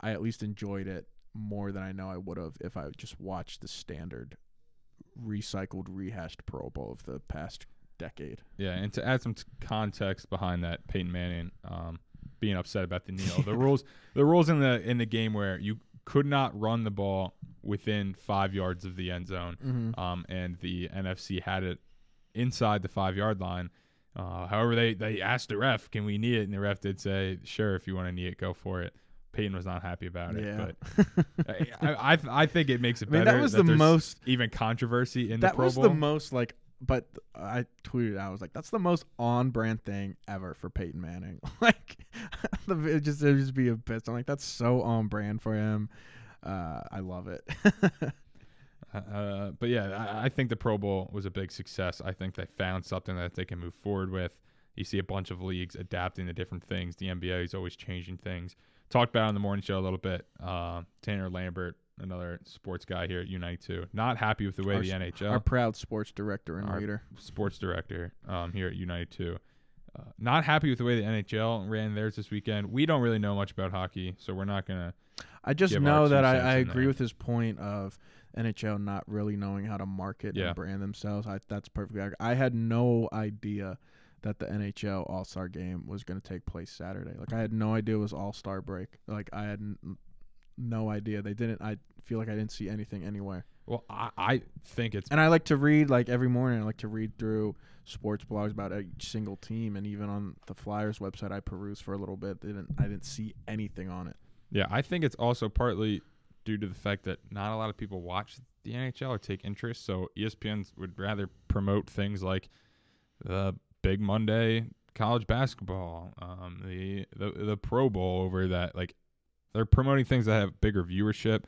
I at least enjoyed it. more than I know I would have if I just watched the standard recycled rehashed Pro Bowl of the past decade. Yeah, and to add some t- context behind that, Peyton Manning um, being upset about the kneel. the rules, the rules in the in the game where you could not run the ball within five yards of the end zone, Mm-hmm. um, and the NFC had it inside the five yard line. Uh, however, they they asked the ref, "Can we knee it?" And the ref did say, "Sure, if you want to knee it, go for it." Peyton was not happy about it, Yeah. but I, I I think it makes it I mean, better. that was the most even controversy in that the Pro bowl. That was Bowl. the most like but I tweeted I was like that's the most on brand thing ever for Peyton Manning. like the it just it just be a bit. I'm like that's so on brand for him. Uh, I love it. Uh, but yeah, I, I think the Pro Bowl was a big success. I think they found something that they can move forward with. You see a bunch of leagues adapting to different things. The NBA is always changing things. Talked about on the morning show a little bit. Uh, Tanner Lambert, another sports guy here at U92, not happy with the way Our the NHL Our proud sports director and Our- leader. sports director um, here at U92. Uh, not happy with the way the NHL ran theirs this weekend. We don't really know much about hockey, so we're not gonna. I just know that I, I agree with his point of NHL not really knowing how to market Yeah. and brand themselves. I that's perfectly. I had no idea that the NHL All Star Game was going to take place Saturday. Like I had no idea it was All Star break. Like I had no idea. They didn't. I feel like I didn't see anything anywhere. Well, I, I think it's And I like to read like every morning. I like to read through sports blogs about each single team, and even on the Flyers website, I perused for a little bit. They didn't. I didn't see anything on it. Yeah, I think it's also partly due to the fact that not a lot of people watch the NHL or take interest. So ESPN would rather promote things like the Big Monday college basketball, um, the, the the Pro Bowl over that. Like they're promoting things that have bigger viewership.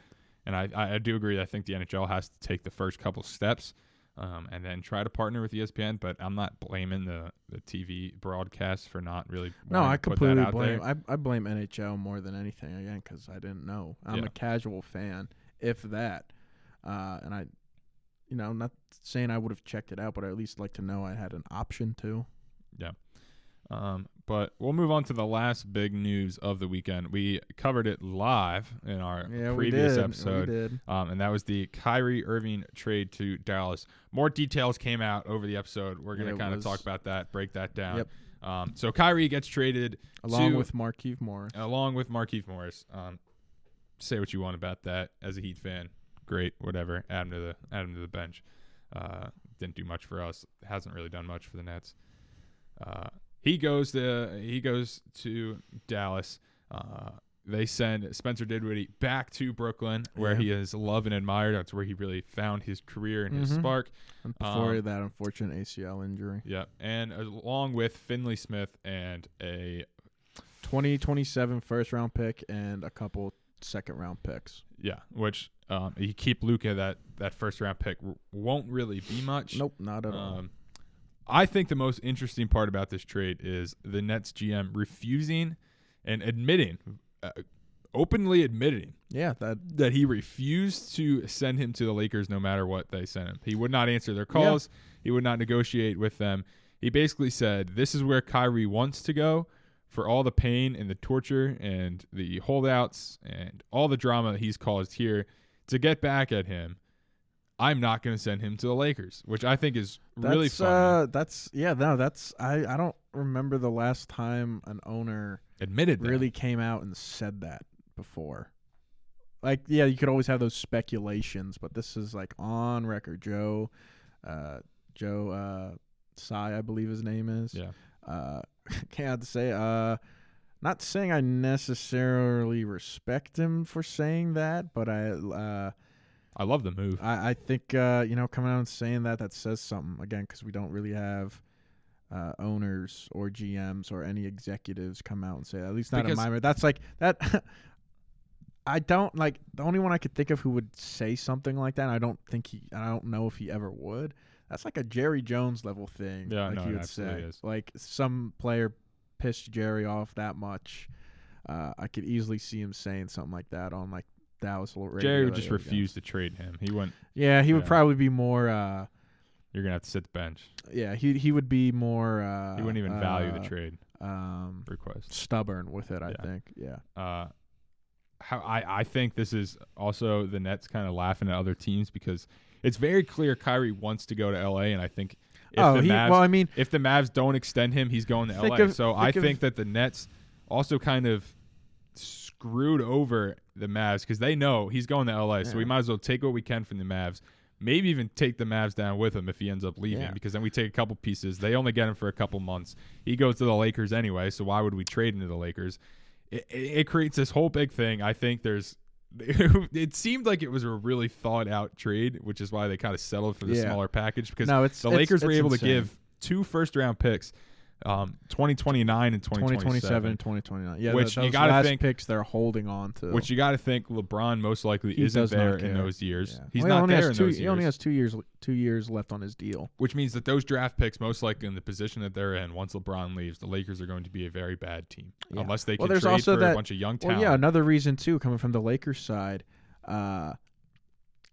And I, I, do agree. I think the NHL has to take the first couple steps um, and then try to partner with ESPN. But I'm not blaming the, the TV broadcast for not really. No, I to put that completely blame. I, I blame NHL more than anything again because I didn't know. I'm Yeah. a casual fan, if that, uh, and I, you know, not saying I would have checked it out, but I at least like to know I had an option to. Um, but we'll move on to the last big news of the weekend. We covered it live in our previous episode, um, and that was the Kyrie Irving trade to Dallas. More details came out over the episode. We're to kind of talk about that, break that down. Yep. Um, so Kyrie gets traded Along to- with Markieff Morris. along with Markieff Morris. Um, say what you want about that as a Heat fan. Great, whatever. Add him to the add him to the bench. Uh, didn't do much for us. Hasn't really done much for the Nets. Uh, he goes to he goes to Dallas. Uh, they send Spencer Dinwiddie back to Brooklyn, where Yeah. he is loved and admired. That's where he really found his career and his Mhm. spark. And before um, that unfortunate ACL injury. Yeah, and along with Finney-Smith and a 2027 first round pick and a couple second round picks. Yeah, which um, you keep Luka that that first round pick won't really be much. Nope, not at all. I think the most interesting part about this trade is the Nets GM refusing and admitting, uh, openly admitting Yeah, that that he refused to send him to the Lakers no matter what they sent him. He would not answer their calls. He would not negotiate with them. He basically said, "This is where Kyrie wants to go." For all the pain and the torture and the holdouts and all the drama that he's caused here, to get back at him, I'm not going to send him to the Lakers, which I think is really that's, funny. Uh, that's yeah, no, that's I I don't remember the last time an owner Admitted that. really came out and said that before. Like, yeah, you could always have those speculations, but this is like on record. Joe, uh, Joe, uh, I believe his name is. Yeah. Uh, can't have to say. Uh, not saying I necessarily respect him for saying that, but I, uh, I love the move. I, I think uh, you know coming out and saying that that says something again because we don't really have uh, owners or GMs or any executives come out and say that. At least not in my mind. That's like that. I don't like the only one I could think of who would say something like that. I don't think he. I don't know if he ever would. That's like a Jerry Jones level thing. Yeah, like no, it would say. is. Like some player pissed Jerry off that much. Uh, I could easily see him saying something like that on like Dallas radio. Jerry would just refuse to trade him. He wouldn't. Yeah, he would probably be more. Uh, You're gonna have to sit the bench. yeah, he he would be more. Uh, He wouldn't even value uh, the trade Um, request. stubborn with it. I Yeah. think. Yeah. Uh, how I, I think this is also the Nets kind of laughing at other teams because it's very clear Kyrie wants to go to LA, and I think if oh, the he, Mavs well, I mean, if the Mavs don't extend him, he's going to LA. of- so I of- think that the Nets also kind of screwed over the Mavs because they know he's going to LA. So we might as well take what we can from the Mavs. Maybe even take the Mavs down with him if he ends up leaving Yeah. because then we take a couple pieces. They only get him for a couple months. He goes to the Lakers anyway, so why would we trade into the Lakers? It, it, it creates this whole big thing. I think there's. it seemed like it was a really thought out trade, which is why they kind of settled for the Yeah. smaller package because no, it's the it's- Lakers were able insane. to give two first round picks, um, 2029 and 2027 2027. 2029. Yeah, Which you gotta think- picks they're holding on to. Which you got to think LeBron most likely He isn't there in those years. Yeah. He's Well, not there in two, those years. He only has two years two years left on his deal. which means that those draft picks most likely in the position that they're in once LeBron leaves, the Lakers are going to be a very bad team Yeah. unless they Well, can there's trade also for that- a bunch of young Well, yeah, another reason too, coming from the Lakers side, uh,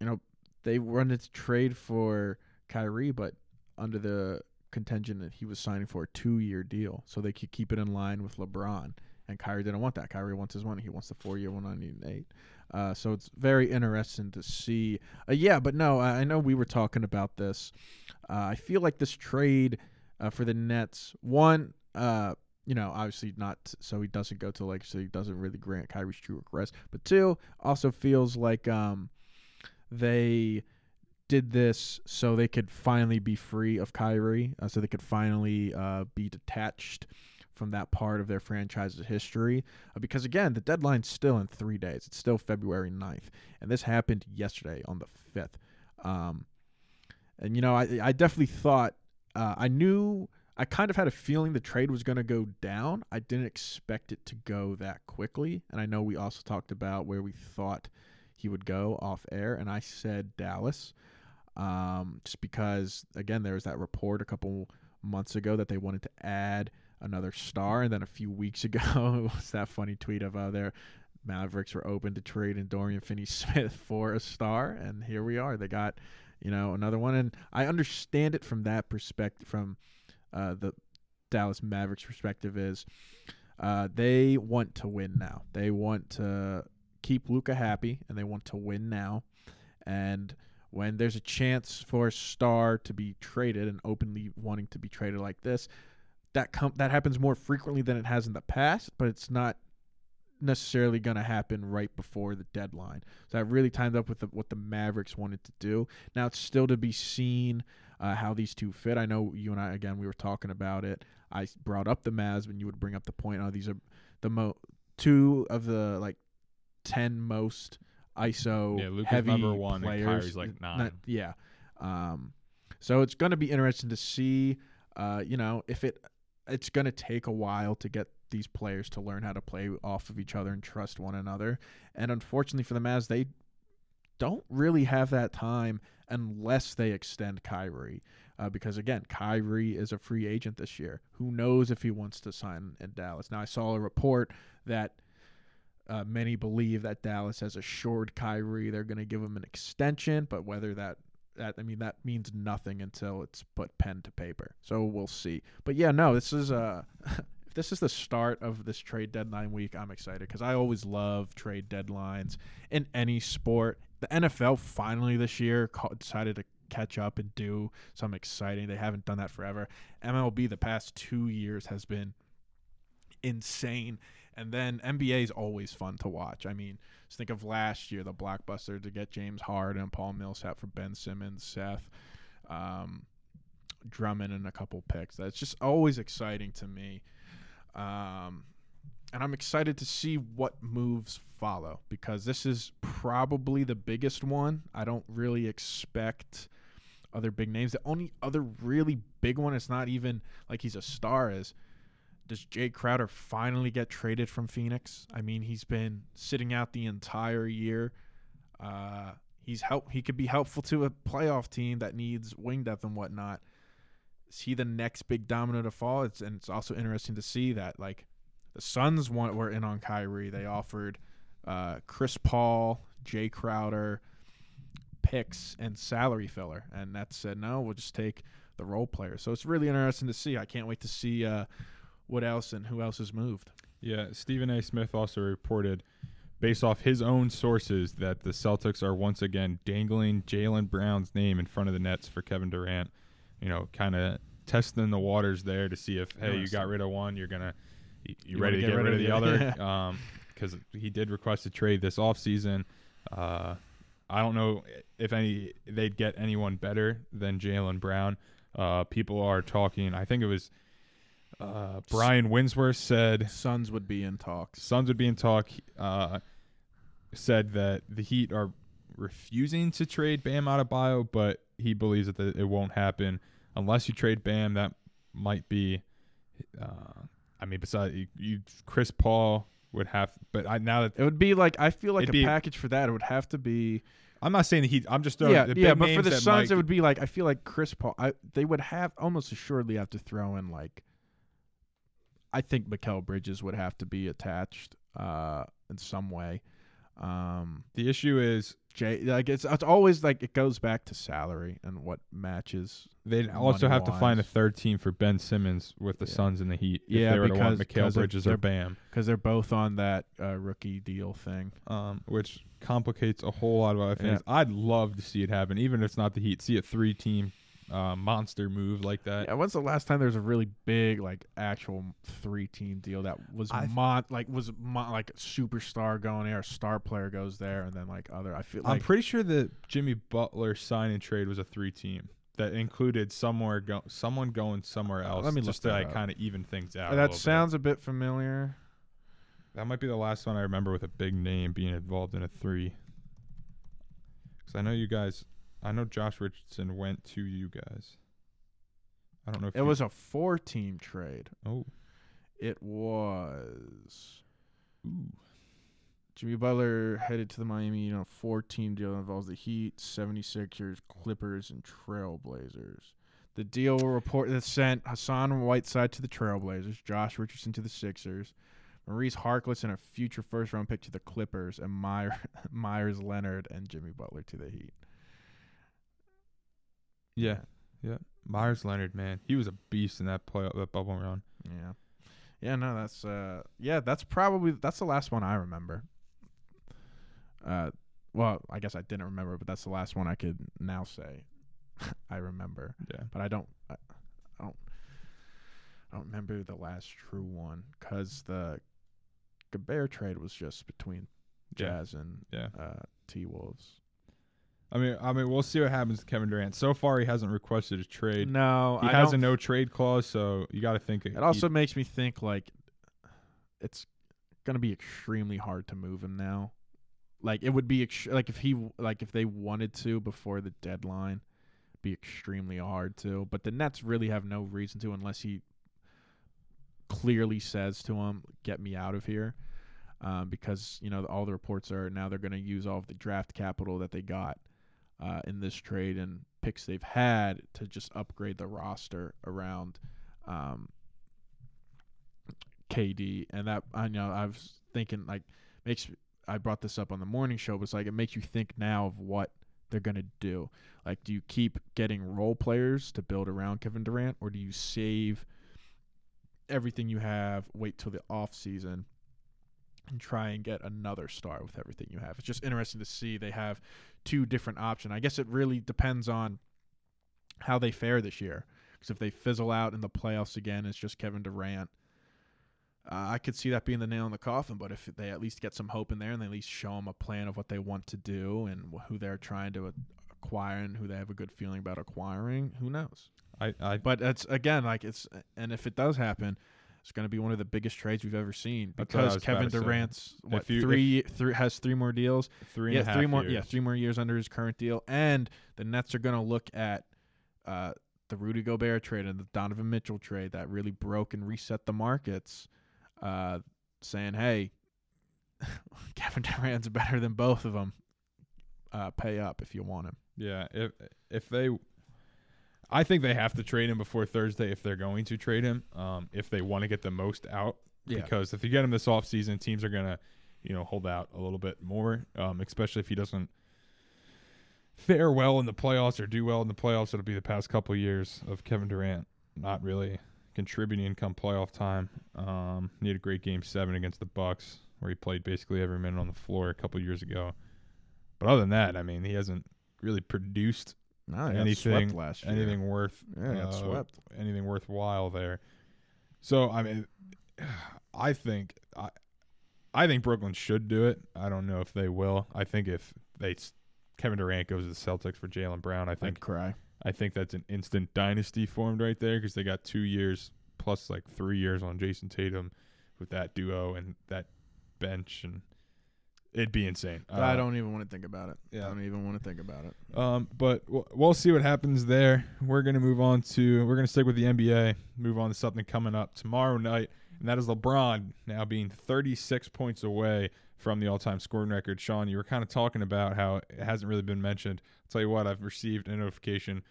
you know, they wanted to trade for Kyrie, but under the contention that he was signing for a two-year deal, so they could keep it in line with LeBron. And Kyrie didn't want that. Kyrie wants his money. He wants the four-year, one ninety eight. Uh, so it's very interesting to see. Uh, yeah, but no, I I know we were talking about this. Uh, I feel like this trade uh, for the Nets, one, uh, you know, obviously not so he doesn't go to like so he doesn't really grant Kyrie's true request. But two, also feels like um, they did this so they could finally be free of Kyrie, uh, so they could finally uh, be detached from that part of their franchise's history. Uh, because again, the deadline's still in three days. It's still February 9th. And this happened yesterday on the 5th. Um, and, you know, I, I definitely thought, uh, I knew, I kind of had a feeling the trade was going to go down. I didn't expect it to go that quickly. And I know we also talked about where we thought he would go off air. And I said Dallas um, just because again there was that report a couple months ago that they wanted to add another star, and then a few weeks ago it was that funny tweet of uh, their Mavericks were open to trade in Dorian Finney-Smith for a star, and here we are. They got you know another one, and I understand it from that perspective, from uh, the Dallas Mavericks perspective is uh, they want to win now. They want to keep Luka happy, and they want to win now, and when there's a chance for a star to be traded and openly wanting to be traded like this, that com- that happens more frequently than it has in the past, but it's not necessarily going to happen right before the deadline. So that really timed up with the, what the Mavericks wanted to do. Now it's still to be seen uh, how these two fit. I know you and I again we were talking about it. I brought up the Mavs, and you would bring up the point. Oh, these are the mo two of the like ten most ISO Yeah, Luka's heavy number one and players. Kyrie's, like, Not- yeah. Um, so it's going to be interesting to see. Uh, you know, if it it's going to take a while to get these players to learn how to play off of each other and trust one another. And unfortunately for the Mavs, they don't really have that time unless they extend Kyrie. Uh, because again, Kyrie is a free agent this year. Who knows if he wants to sign in Dallas? Now, I saw a report that uh, many believe that Dallas has assured Kyrie they're going to give him an extension, but whether that that I mean that means nothing until it's put pen to paper. So we'll see. But yeah, no, this is uh if this is the start of this trade deadline week, I'm excited because I always love trade deadlines in any sport. The NFL finally this year decided to catch up and do some exciting. They haven't done that forever. MLB the past two years has been insane. And then NBA is always fun to watch. I mean, just think of last year, the blockbuster to get James Harden and Paul Millsap for Ben Simmons, Seth, um, Drummond, and a couple picks. That's just always exciting to me. Um, and I'm excited to see what moves follow because this is probably the biggest one. I don't really expect other big names. The only other really big one, it's not even like he's a star, is does Jae Crowder finally get traded from Phoenix? I mean, he's been sitting out the entire year. Uh, he's help. He could be helpful to a playoff team that needs wing depth and whatnot. Is he the next big domino to fall? It's and it's also interesting to see that like the Suns want, were in on Kyrie. They offered uh, Chris Paul, Jae Crowder, picks, and salary filler, and that said no. We'll just take the role player. So it's really interesting to see. I can't wait to see. Uh, what else and who else has moved. Yeah, Stephen A. Smith also reported based off his own sources, that the Celtics are once again dangling Jaylen Brown's name in front of the Nets for Kevin Durant. You know, kind of testing the waters there to see if hey, you got rid of one, you're gonna you, you ready to wanna get, rid, of the, other? other. Um, because he did request a trade this offseason. Uh, I don't know if any they'd get anyone better than Jaylen Brown. Uh, people are talking. I think it was uh, Brian Windhorst said Suns would be in talks. Suns would be in talk. Uh, said that the Heat are refusing to trade Bam Adebayo, but he believes that the, it won't happen unless you trade Bam. That might be. Uh, I mean, besides you, you, Chris Paul would have, but I now that It would be like I feel like a be- package for that. It would have to be I'm not saying the Heat. I'm just throwing yeah, yeah. But for the Suns, it would be like I feel like Chris Paul. I they would have almost assuredly have to throw in like. I think Mikal Bridges would have to be attached uh, in some way. Um, the issue is Jay, like it's it's always like it goes back to salary and what matches. they'd also have to find a third team for Ben Simmons with the Yeah. Suns and the Heat. Yeah, if they were to want because- because Bridges or Bam, because they're both on that uh, rookie deal thing. um, which complicates a whole lot of other Yeah. things. I'd love to see it happen, even if it's not the Heat. See a three-team uh, monster move like that. Yeah, when's the last time there was a really big like actual three team deal that was I- mon like was mon- like a superstar going there, a star player goes there, and then like other. I feel Like, I'm pretty sure the Jimmy Butler sign and trade was a three-team that included somewhere go- someone going somewhere else. Let me just to like kind of even things out. a that bit. sounds a bit familiar. That might be the last one I remember with a big name being involved in a three. Because I know you guys, I know Josh Richardson went to you guys. I don't know if It was a four team trade. Oh, It was ooh, Jimmy Butler headed to the Miami, you know, four team deal that involves the Heat, 76ers, Clippers, and Trailblazers. The deal will report that sent Hassan Whiteside to the Trailblazers, Josh Richardson to the Sixers, Maurice Harkless and a future first round pick to the Clippers, and Meyers Leonard and Jimmy Butler to the Heat. Yeah, yeah. Meyers Leonard, man, he was a beast in that play that bubble run. Yeah. Yeah, no, that's uh yeah, that's probably that's the last one I remember. Uh well, I guess I didn't remember, but that's the last one I could now say I remember. Yeah, But I don't I, I don't I don't remember the last true one cuz the Gobert trade was just between Yeah. Jazz and yeah. uh T Wolves. I mean, I mean, we'll see what happens to Kevin Durant. So far, he hasn't requested a trade. No, he I has a no trade clause, so you got to think It also makes me think like it's gonna be extremely hard to move him now. Like it would be ex- like if he like if they wanted to before the deadline, be extremely hard to. But the Nets really have no reason to unless he clearly says to him, "Get me out of here," um, because you know all the reports are now they're gonna use all of the draft capital that they got uh, in this trade and picks they've had to just upgrade the roster around um, KD, and that I know I was thinking like makes I brought this up on the morning show, but it's like it makes you think now of what they're gonna do. Like, do you keep getting role players to build around Kevin Durant, or do you save everything you have, wait till the off season, and try and get another star with everything you have? It's just interesting to see they have two different options. I guess it really depends on how they fare this year. Because if they fizzle out in the playoffs again, it's just Kevin Durant. Uh, I could see that being the nail in the coffin, but if they at least get some hope in there and they at least show them a plan of what they want to do and who they're trying to acquire and who they have a good feeling about acquiring, who knows? I, I, But it's again like it's and if it does happen, it's going to be one of the biggest trades we've ever seen That's what I because Kevin. Durant's what, you- three three has three more deals three yeah, three more. years. Yeah, three more years under his current deal, and the Nets are going to look at uh, the Rudy Gobert trade and the Donovan Mitchell trade that really broke and reset the markets, uh, saying, "Hey, Kevin Durant's better than both of them. Uh, pay up if you want him." Yeah, if if they, I think they have to trade him before Thursday if they're going to trade him. Um, if they want to get the most out, Yeah. because if you get him this offseason, teams are gonna, you know, hold out a little bit more. Um, especially if he doesn't fare well in the playoffs or do well in the playoffs. It'll be the past couple years of Kevin Durant not really contributing come playoff time. Um, he had a great game seven against the Bucks where he played basically every minute on the floor a couple years ago. But other than that, I mean, he hasn't really produced No, anything swept last year. anything worth Yeah, uh, swept. anything worthwhile there. So I mean, I think I, I think Brooklyn should do it. I don't know if they will. I think if they Kevin Durant goes to the Celtics for Jaylen Brown, I I'd think cry. I think that's an instant dynasty formed right there because they got two years plus like three years on Jayson Tatum with that duo and that bench and it'd be insane. I Uh, don't even want to think about it. yeah. I don't even want to think about it. um, but we'll, we'll see what happens there. We're gonna move on to we're gonna stick with the NBA. Move on to something coming up tomorrow night, and that is LeBron now being 36 points away from the all-time scoring record. Sean, you were kind of talking about how it hasn't really been mentioned. I'll tell you what, I've received a notification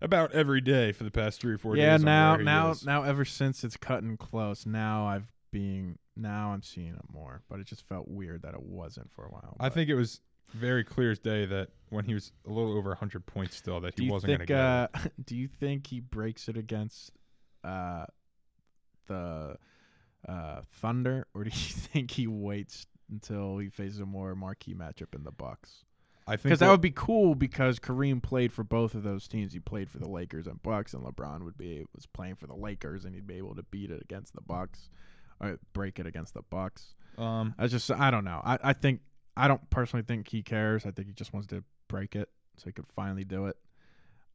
about every day for the past three or four yeah, days. Yeah, now now is. now ever since it's cutting close, now I've being now I'm seeing it more. But it just felt weird that it wasn't for a while. I but- think it was very clear as day that when he was a little over 100 points still, that Do he you wasn't going think? to get it. Uh, do you think he breaks it against uh, the uh, Thunder, or do you think he waits until he faces a more marquee matchup in the Bucks? I think Because that would be cool. Because Kareem played for both of those teams. He played for the Lakers and Bucks, and LeBron would be was playing for the Lakers, and he'd be able to beat it against the Bucks, break it against the Bucks. um, I just I don't know. I, I think I don't personally think he cares. I think he just wants to break it so he could finally do it.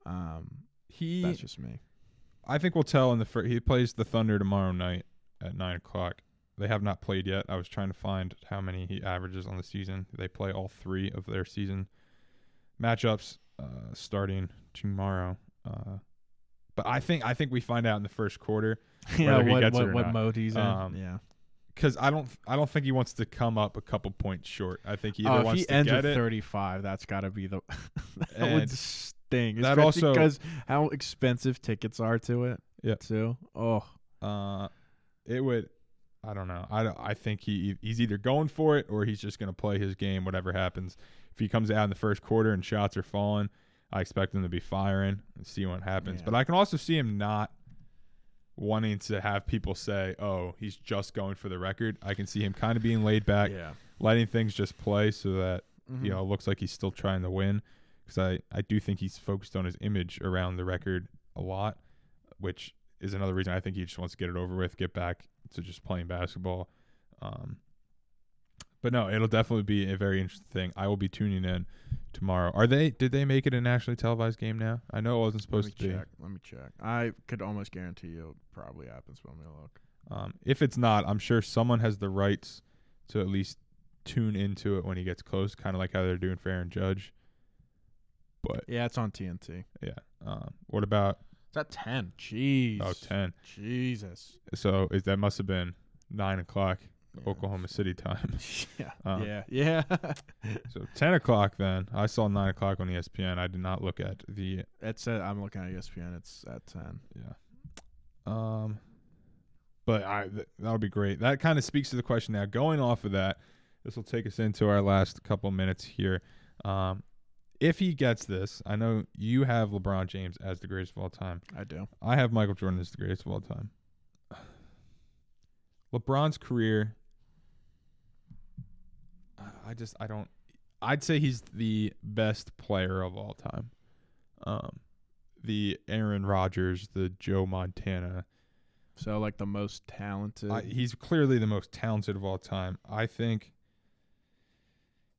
Um, he that's just me. I think we'll tell in the first. He plays the Thunder tomorrow night at nine o'clock. They have not played yet. I was trying to find how many he averages on the season. They play all three of their season matchups uh, starting tomorrow. Uh, but I think I think we find out in the first quarter yeah, whether he what what, what mode he's in. Um, yeah. because I don't I don't think he wants to come up a couple points short. I think he either Oh, if wants he to ends get with it. 35, that's got to be the that would sting. that also- because how expensive tickets are to it. Yeah. Too. Oh, Uh, it would. I don't know. I, don't- I think he he's either going for it or he's just going to play his game. Whatever happens, if he comes out in the first quarter and shots are falling, I expect him to be firing and see what happens. Yeah. But I can also see him not wanting to have people say, "Oh, he's just going for the record." I can see him kind of being laid back, yeah. letting things just play, so that Mhm. you know it looks like he's still trying to win. Because I I do think he's focused on his image around the record a lot, which is another reason I think he just wants to get it over with, get back to just playing basketball. Um, but no, it'll definitely be a very interesting thing. I will be tuning in tomorrow. Are they? Did they make it a nationally televised game now? I know it wasn't supposed to be. check. Let me check. I could almost guarantee you it probably happens. But let me look. Um, if it's not, I'm sure someone has the rights to at least tune into it when he gets close, kind of like how they're doing Aaron Judge. But Yeah, it's on TNT. yeah, um, what about Is that 10? Jeez. oh 10? Jesus. So is that must have been nine o'clock Yeah. Oklahoma City time. Yeah. Um, yeah. Yeah. so ten o'clock then. I saw nine o'clock on ESPN. I did not look at the it's uh, I'm looking at ESPN. It's at 10. yeah. Um, but I th- that'll be great. That kind of speaks to the question now. Going off of that, this will take us into our last couple minutes here. Um, if he gets this, I know you have LeBron James as the greatest of all time. I do. I have Michael Jordan as the greatest of all time. LeBron's career, I- just I don't. I'd say he's the best player of all time. Um, the Aaron Rodgers, the Joe Montana. So like the most talented. I, he's clearly the most talented of all time. I think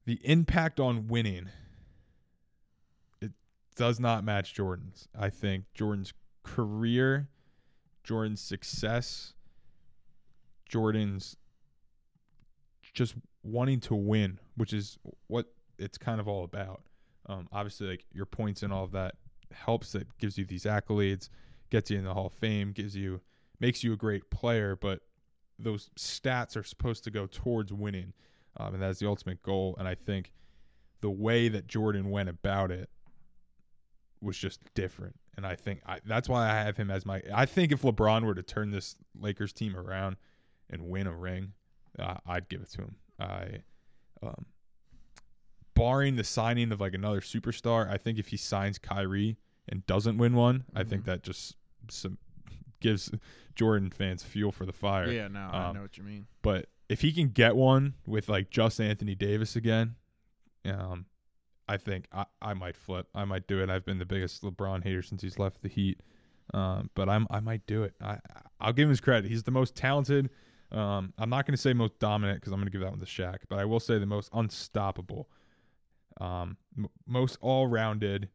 the impact on winning it does not match Jordan's. I think Jordan's career, Jordan's success, Jordan's just wanting to win, which is what it's kind of all about. Um, obviously, like your points and all of that helps. It gives you these accolades, gets you in the Hall of Fame, gives you makes you a great player, but those stats are supposed to go towards winning, um, and that's the ultimate goal. And I think the way that Jordan went about it was just different. And I think I, that's why I have him as my. I think if LeBron were to turn this Lakers team around and win a ring, uh, I'd give it to him. I, um, barring the signing of like another superstar, I think if he signs Kyrie and doesn't win one, I think Mhm. that just some gives Jordan fans fuel for the fire. yeah. No, I um, know what you mean. But if he can get one with like just Anthony Davis again, um, I think I, I might flip. I might do it. I've been the biggest LeBron hater since he's left the Heat, um, but I'm I might do it. I I'll give him his credit. He's the most talented. Um, I'm not going to say most dominant because I'm going to give that one to Shaq, but I will say the most unstoppable, um, m- most all-rounded.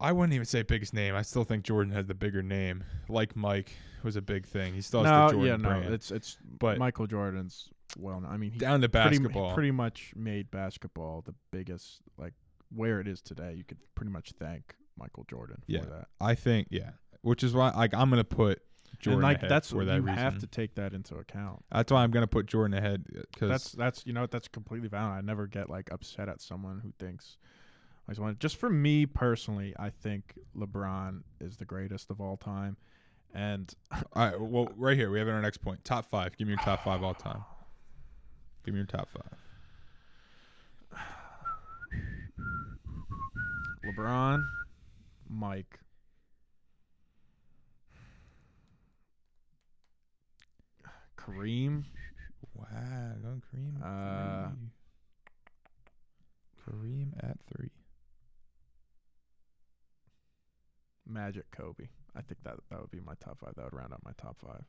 I wouldn't even say biggest name. I still think Jordan has the bigger name. Like Mike was a big thing. He still has no, the Jordan yeah, no, brand. it's it's But- Michael Jordan's well. I mean, down to pretty, basketball. pretty much made basketball the biggest, like where it is today. You could pretty much thank Michael Jordan for Yeah. that. I think yeah, which is why like I'm gonna put Jordan and like ahead that's for you reason. have to take that into account. That's why I'm gonna put Jordan ahead uh, because That's that's you know that's completely valid. I never get like upset at someone who thinks. I just want just for me personally, I think LeBron is the greatest of all time, and all right. Well, right here we have it our next point. Top five. Give me your top five all time. Give me your top five. LeBron, Mike, Kareem, Wow, going Kareem. At Uh, three. Kareem at three. Magic, Kobe. I think that that would be my top five. That would round out my top five.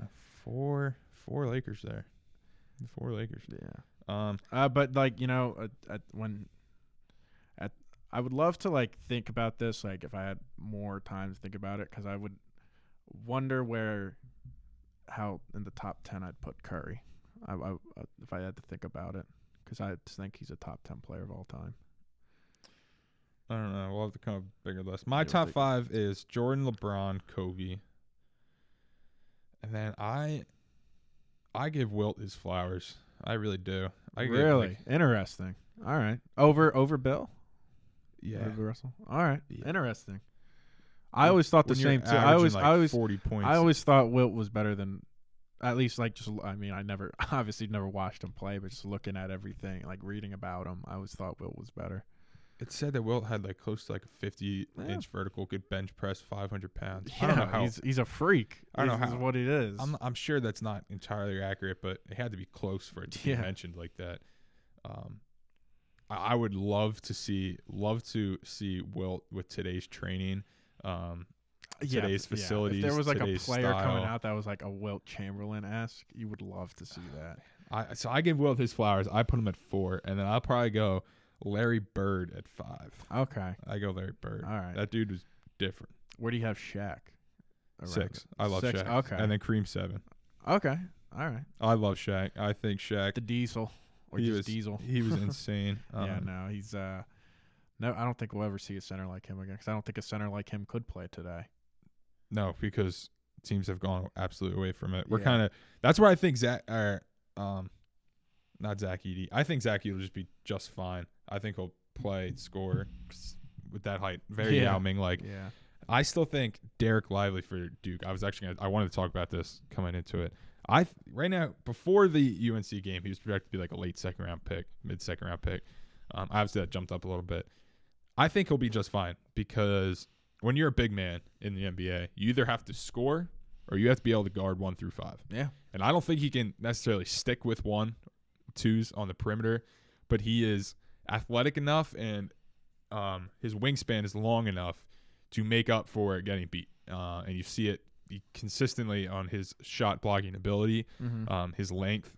Uh, four, four Lakers there. Four Lakers. Yeah. Um, Uh, but like you know, at, at when at I would love to like think about this. Like if I had more time to think about it, because I would wonder where how in the top ten I'd put Curry. I, I if I had to think about it, because I just think he's a top ten player of all time. I don't know. We'll have to come up with a bigger list. My top five is Jordan, LeBron, Kobe, and then I, I give Wilt his flowers. I really do. I give, really like, interesting. All right, over over Bill. yeah. Over Russell. All right, Yeah. interesting. I always thought the same too. I always like, I always forty points. I always thought Wilt was better than, at least like just. I mean, I never obviously never watched him play, but just looking at everything, like reading about him, I always thought Wilt was better. it said that Wilt had like close to like a fifty Yeah. inch vertical, could bench press five hundred pounds. I don't know how. he's he's a freak. I don't know is how- what it is. I'm I'm sure that's not entirely accurate, but it had to be close for it to be mentioned like that. Um, I, I would love to see love to see Wilt with today's training. Um, Yeah, today's if- yeah, facilities, If there was like a player coming out that was like a Wilt Chamberlain esque, you would love to see that. I so I give Wilt his flowers. I put him at four, and then I'll probably go Larry Bird at five. Okay, I go Larry Bird. all right. That dude was different. Where do you have Shaq? Six. it? I love Six, Shaq. Okay, And then Kareem seven. okay, all right. I love Shaq. I think Shaq. The Diesel or he just was Diesel. he was insane. yeah, Um, no, he's uh, no, I don't think we'll ever see a center like him again. Because I don't think a center like him could play today. No, because teams have gone absolutely away from it. We're Yeah. kind of that's where I think Zach or um, not Zach Edey. I think Zach Edey will just be just fine. I think he'll play, score with that height. Very Yeah. Yao Ming like. Yeah, I still think Dereck Lively for Duke. I was actually gonna, I wanted to talk about this coming into it. I right now before the UNC game, he was projected to be like a late second round pick, mid second round pick. Um, obviously that jumped up a little bit. I think he'll be just fine because when you're a big man in the NBA, you either have to score or you have to be able to guard one through five. yeah, And I don't think he can necessarily stick with one, twos on the perimeter, but he is athletic enough and um, his wingspan is long enough to make up for getting beat. Uh, and you see it consistently on his shot blocking ability, mm-hmm. um, his length,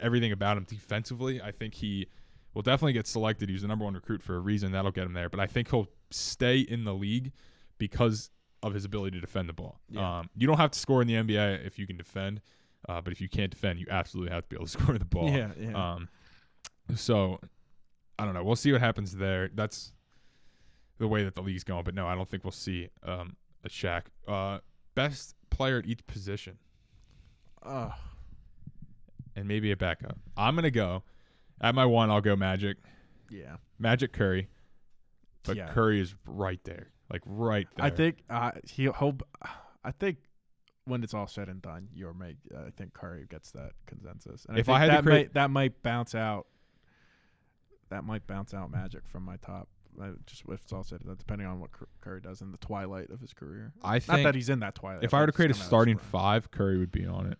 everything about him defensively. I think he will definitely get selected. He's the number one recruit for a reason. That'll get him there. But I think he'll stay in the league because of his ability to defend the ball. Yeah. Um, you don't have to score in the NBA if you can defend, uh, but if you can't defend, you absolutely have to be able to score the ball. yeah, yeah. Um, so I don't know. We'll see what happens there. That's the way that the league's going. But no, I don't think we'll see um, a Shaq. Uh, best player at each position, Ugh. and maybe a backup. I'm gonna go at my one. I'll go Magic, yeah. Magic Curry, but Yeah. Curry is right there, like right there. I think uh, he'll. he'll I think when it's all said and done, you'll make. I think Curry gets that consensus. And If I, I had to that create- might that might bounce out. That might bounce out Magic from my top uh, just if it's all said, done, depending on what Curry does in the twilight of his career. I Not that he's in that twilight. if I were to create a it's coming out of his starting five, Curry would be on it.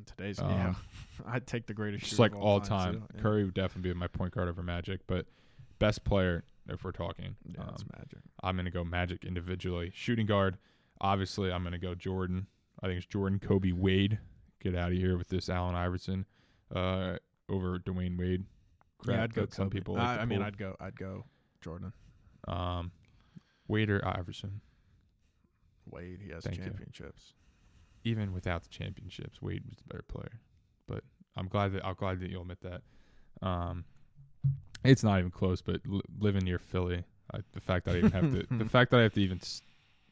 In today's, um, yeah, I'd take the greatest. Just like of all time, too. Yeah. Curry would definitely be my point guard over Magic. But best player, if we're talking, Yeah, it's um, magic. I'm gonna go Magic individually. Shooting guard, obviously, I'm gonna go Jordan. I think it's Jordan, Kobe, Wade. Get out of here with this Allen Iverson uh, over Dwyane Wade. Crap yeah, I'd go. some Kobe. people. I, Like to I mean. I'd go. I'd go Jordan. um, Wade or Iverson. Wade. He has Thank championships. Even without the championships, Wade was the better player. But I'm glad that I'm glad that you'll admit that. Um, it's not even close. But li- living near Philly, I, the fact that I even have to the fact that I have to even s-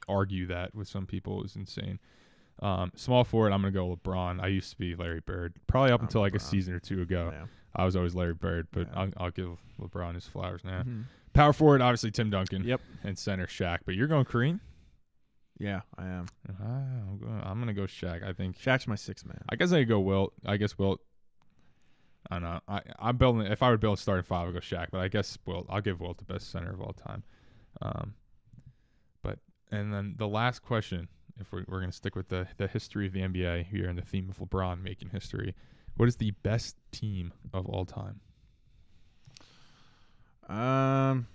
argue that with some people is insane. Um, small forward, I'm gonna go LeBron. I used to be Larry Bird, probably up I'm until like a season or two ago. Yeah. I was always Larry Bird, but Yeah. I'll, I'll give LeBron his flowers now. Mhm. Power forward, obviously Tim Duncan. Yep. And center Shaq, but you're going Kareem. Yeah, I am. Ah, I'm going. I'm gonna go Shaq. I think. Shaq's my sixth man. I guess I could go Wilt. I guess Wilt. I don't know. I I'm building. If I would build a starting five, I'd go Shaq. But I guess Wilt. I'll give Wilt the best center of all time. Um, but and then the last question, if we're we're gonna stick with the the history of the NBA here and the theme of LeBron making history, what is the best team of all time? Um,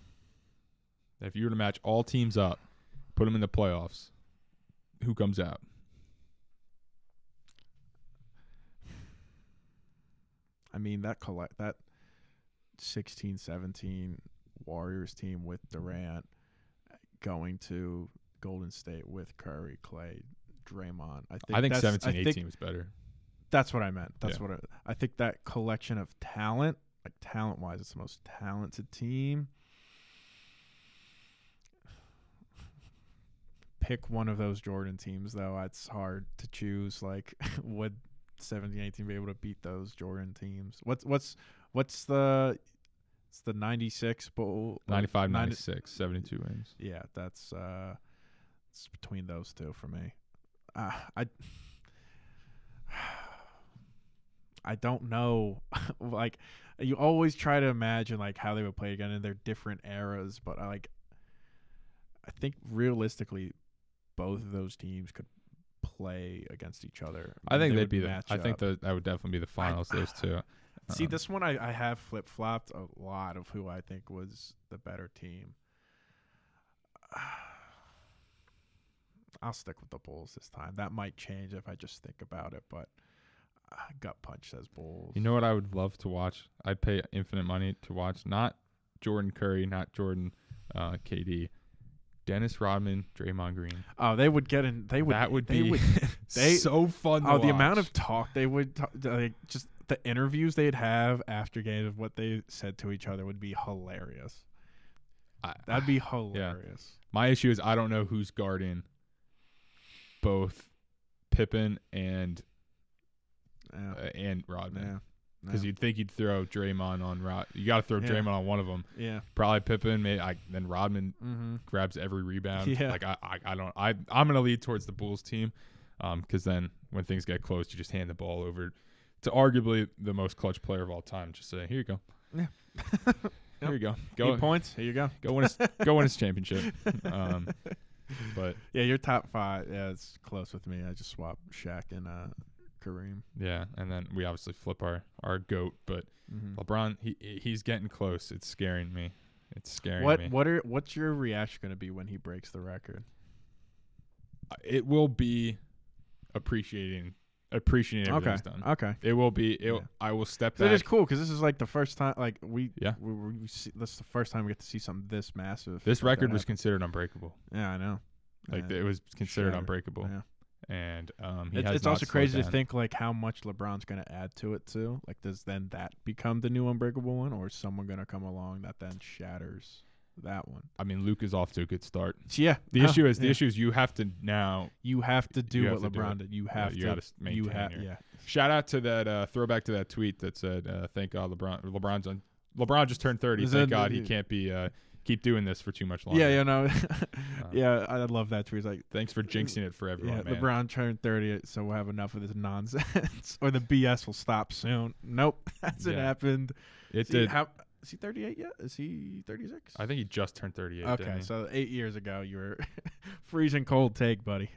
If you were to match all teams up, put them in the playoffs, who comes out? I mean that collect that 16, 17 Warriors team with mm-hmm. Durant going to Golden State with Curry, Clay, Draymond. I think I think 17, I 18 think was better. that's what I meant. That's Yeah. what I, I think that collection of talent, like talent wise, it's the most talented team. Pick one of those Jordan teams though. It's hard to choose. Like, would 17, 18 be able to beat those Jordan teams? What's what's what's the it's the 96 bowl 95, 90 96, 72 wins. yeah, that's uh, it's between those two for me. Uh, I I don't know. like you always try to imagine like how they would play again in their different eras, but I like I think realistically, both of those teams could play against each other. I think They they'd be the. I think that that would definitely be the finals. those two. See, Um, this one I, I have flip flopped a lot of who I think was the better team. I'll stick with the Bulls this time. That might change if I just think about it, but uh, gut punch says Bulls. You know what I would love to watch? I'd pay infinite money to watch not Jordan Curry, not Jordan uh, KD, Dennis Rodman, Draymond Green. oh, they would get in. They would. that would they be Would, they- so fun. Oh, the amount of talk they would talk, like just the interviews they'd have after games of what they said to each other would be hilarious. I- That'd be hilarious. my issue is I don't know who's guarding both Pippen and Yeah. uh, and Rodman yeah. Because yeah. you'd think you'd throw Draymond on Rod. You got to throw Yeah. Draymond on one of them. yeah. Probably Pippen. Maybe I, then Rodman Mm-hmm. grabs every rebound. Yeah. Like I, I, I don't. I, I'm gonna lead towards the Bulls team, um, because then when things get close, you just hand the ball over to arguably the most clutch player of all time. Just say, here you go. Yeah. Here you go. Go Go, points. Here you go. go win his, go win his championship. Um, but Yeah, your top five. Yeah, it's close with me. I just swapped Shaq and uh, Kareem. yeah, and then we obviously flip our our goat, but Mm-hmm. LeBron, he he's getting close. It's scaring me. It's scaring What me. what are what's your reaction going to be when he breaks the record? It will be appreciating appreciating Okay. everything's done. Okay. It will be. It, Yeah. I will step it is cool because this is like the first time. Like we Yeah. we, we, we see, this is the first time we get to see something this massive. This record was happen. considered unbreakable. yeah, I know. Like Yeah. it was considered unbreakable, Yeah. And um, he It's, it's also crazy to think like how much LeBron's going to add to it too. Like, does then that become the new unbreakable one, or is someone going to come along that then shatters that one? I mean, Luka is off to a good start. Yeah. The no, issue is the yeah. issue is you have to now You have to do what LeBron did. You Yeah, have to. you have. your- Yeah. shout out to that uh, throwback to that tweet that said, uh, "Thank God LeBron LeBron's on LeBron just turned 30. Is Thank God he can't be uh, keep doing this for too much longer." Yeah. You know. Uh, yeah. I love that tweet. He's like, Thanks for jinxing it for everyone, yeah, man. LeBron turned 30, so we'll have enough of this nonsense, or the BS will stop soon. Nope, hasn't Yeah. happened. it See, did. How, Is he 38 yet? Is he 36? I think he just turned 38. Okay, so eight years ago, you were freezing cold take, buddy.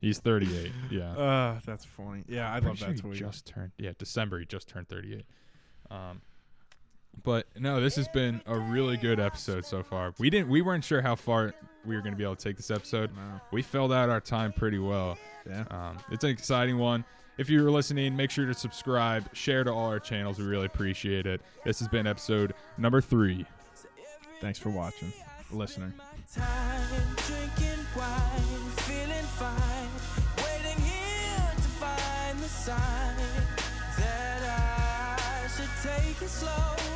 he's 38. Yeah. uh, that's funny. Yeah, I love sure that he tweet. just turned. Yeah, December. He just turned 38. Um, but no, this has been a really good episode so far. We didn't. We weren't sure how far we were going to be able to take this episode. No. We filled out our time pretty well. Yeah. Um, it's an exciting one. If you're listening, make sure to subscribe, share to all our channels. We really appreciate it. This has been episode number three. Thanks for watching, listening. time drinking wine, feeling fine, waiting here to find the sign that I should take it slow.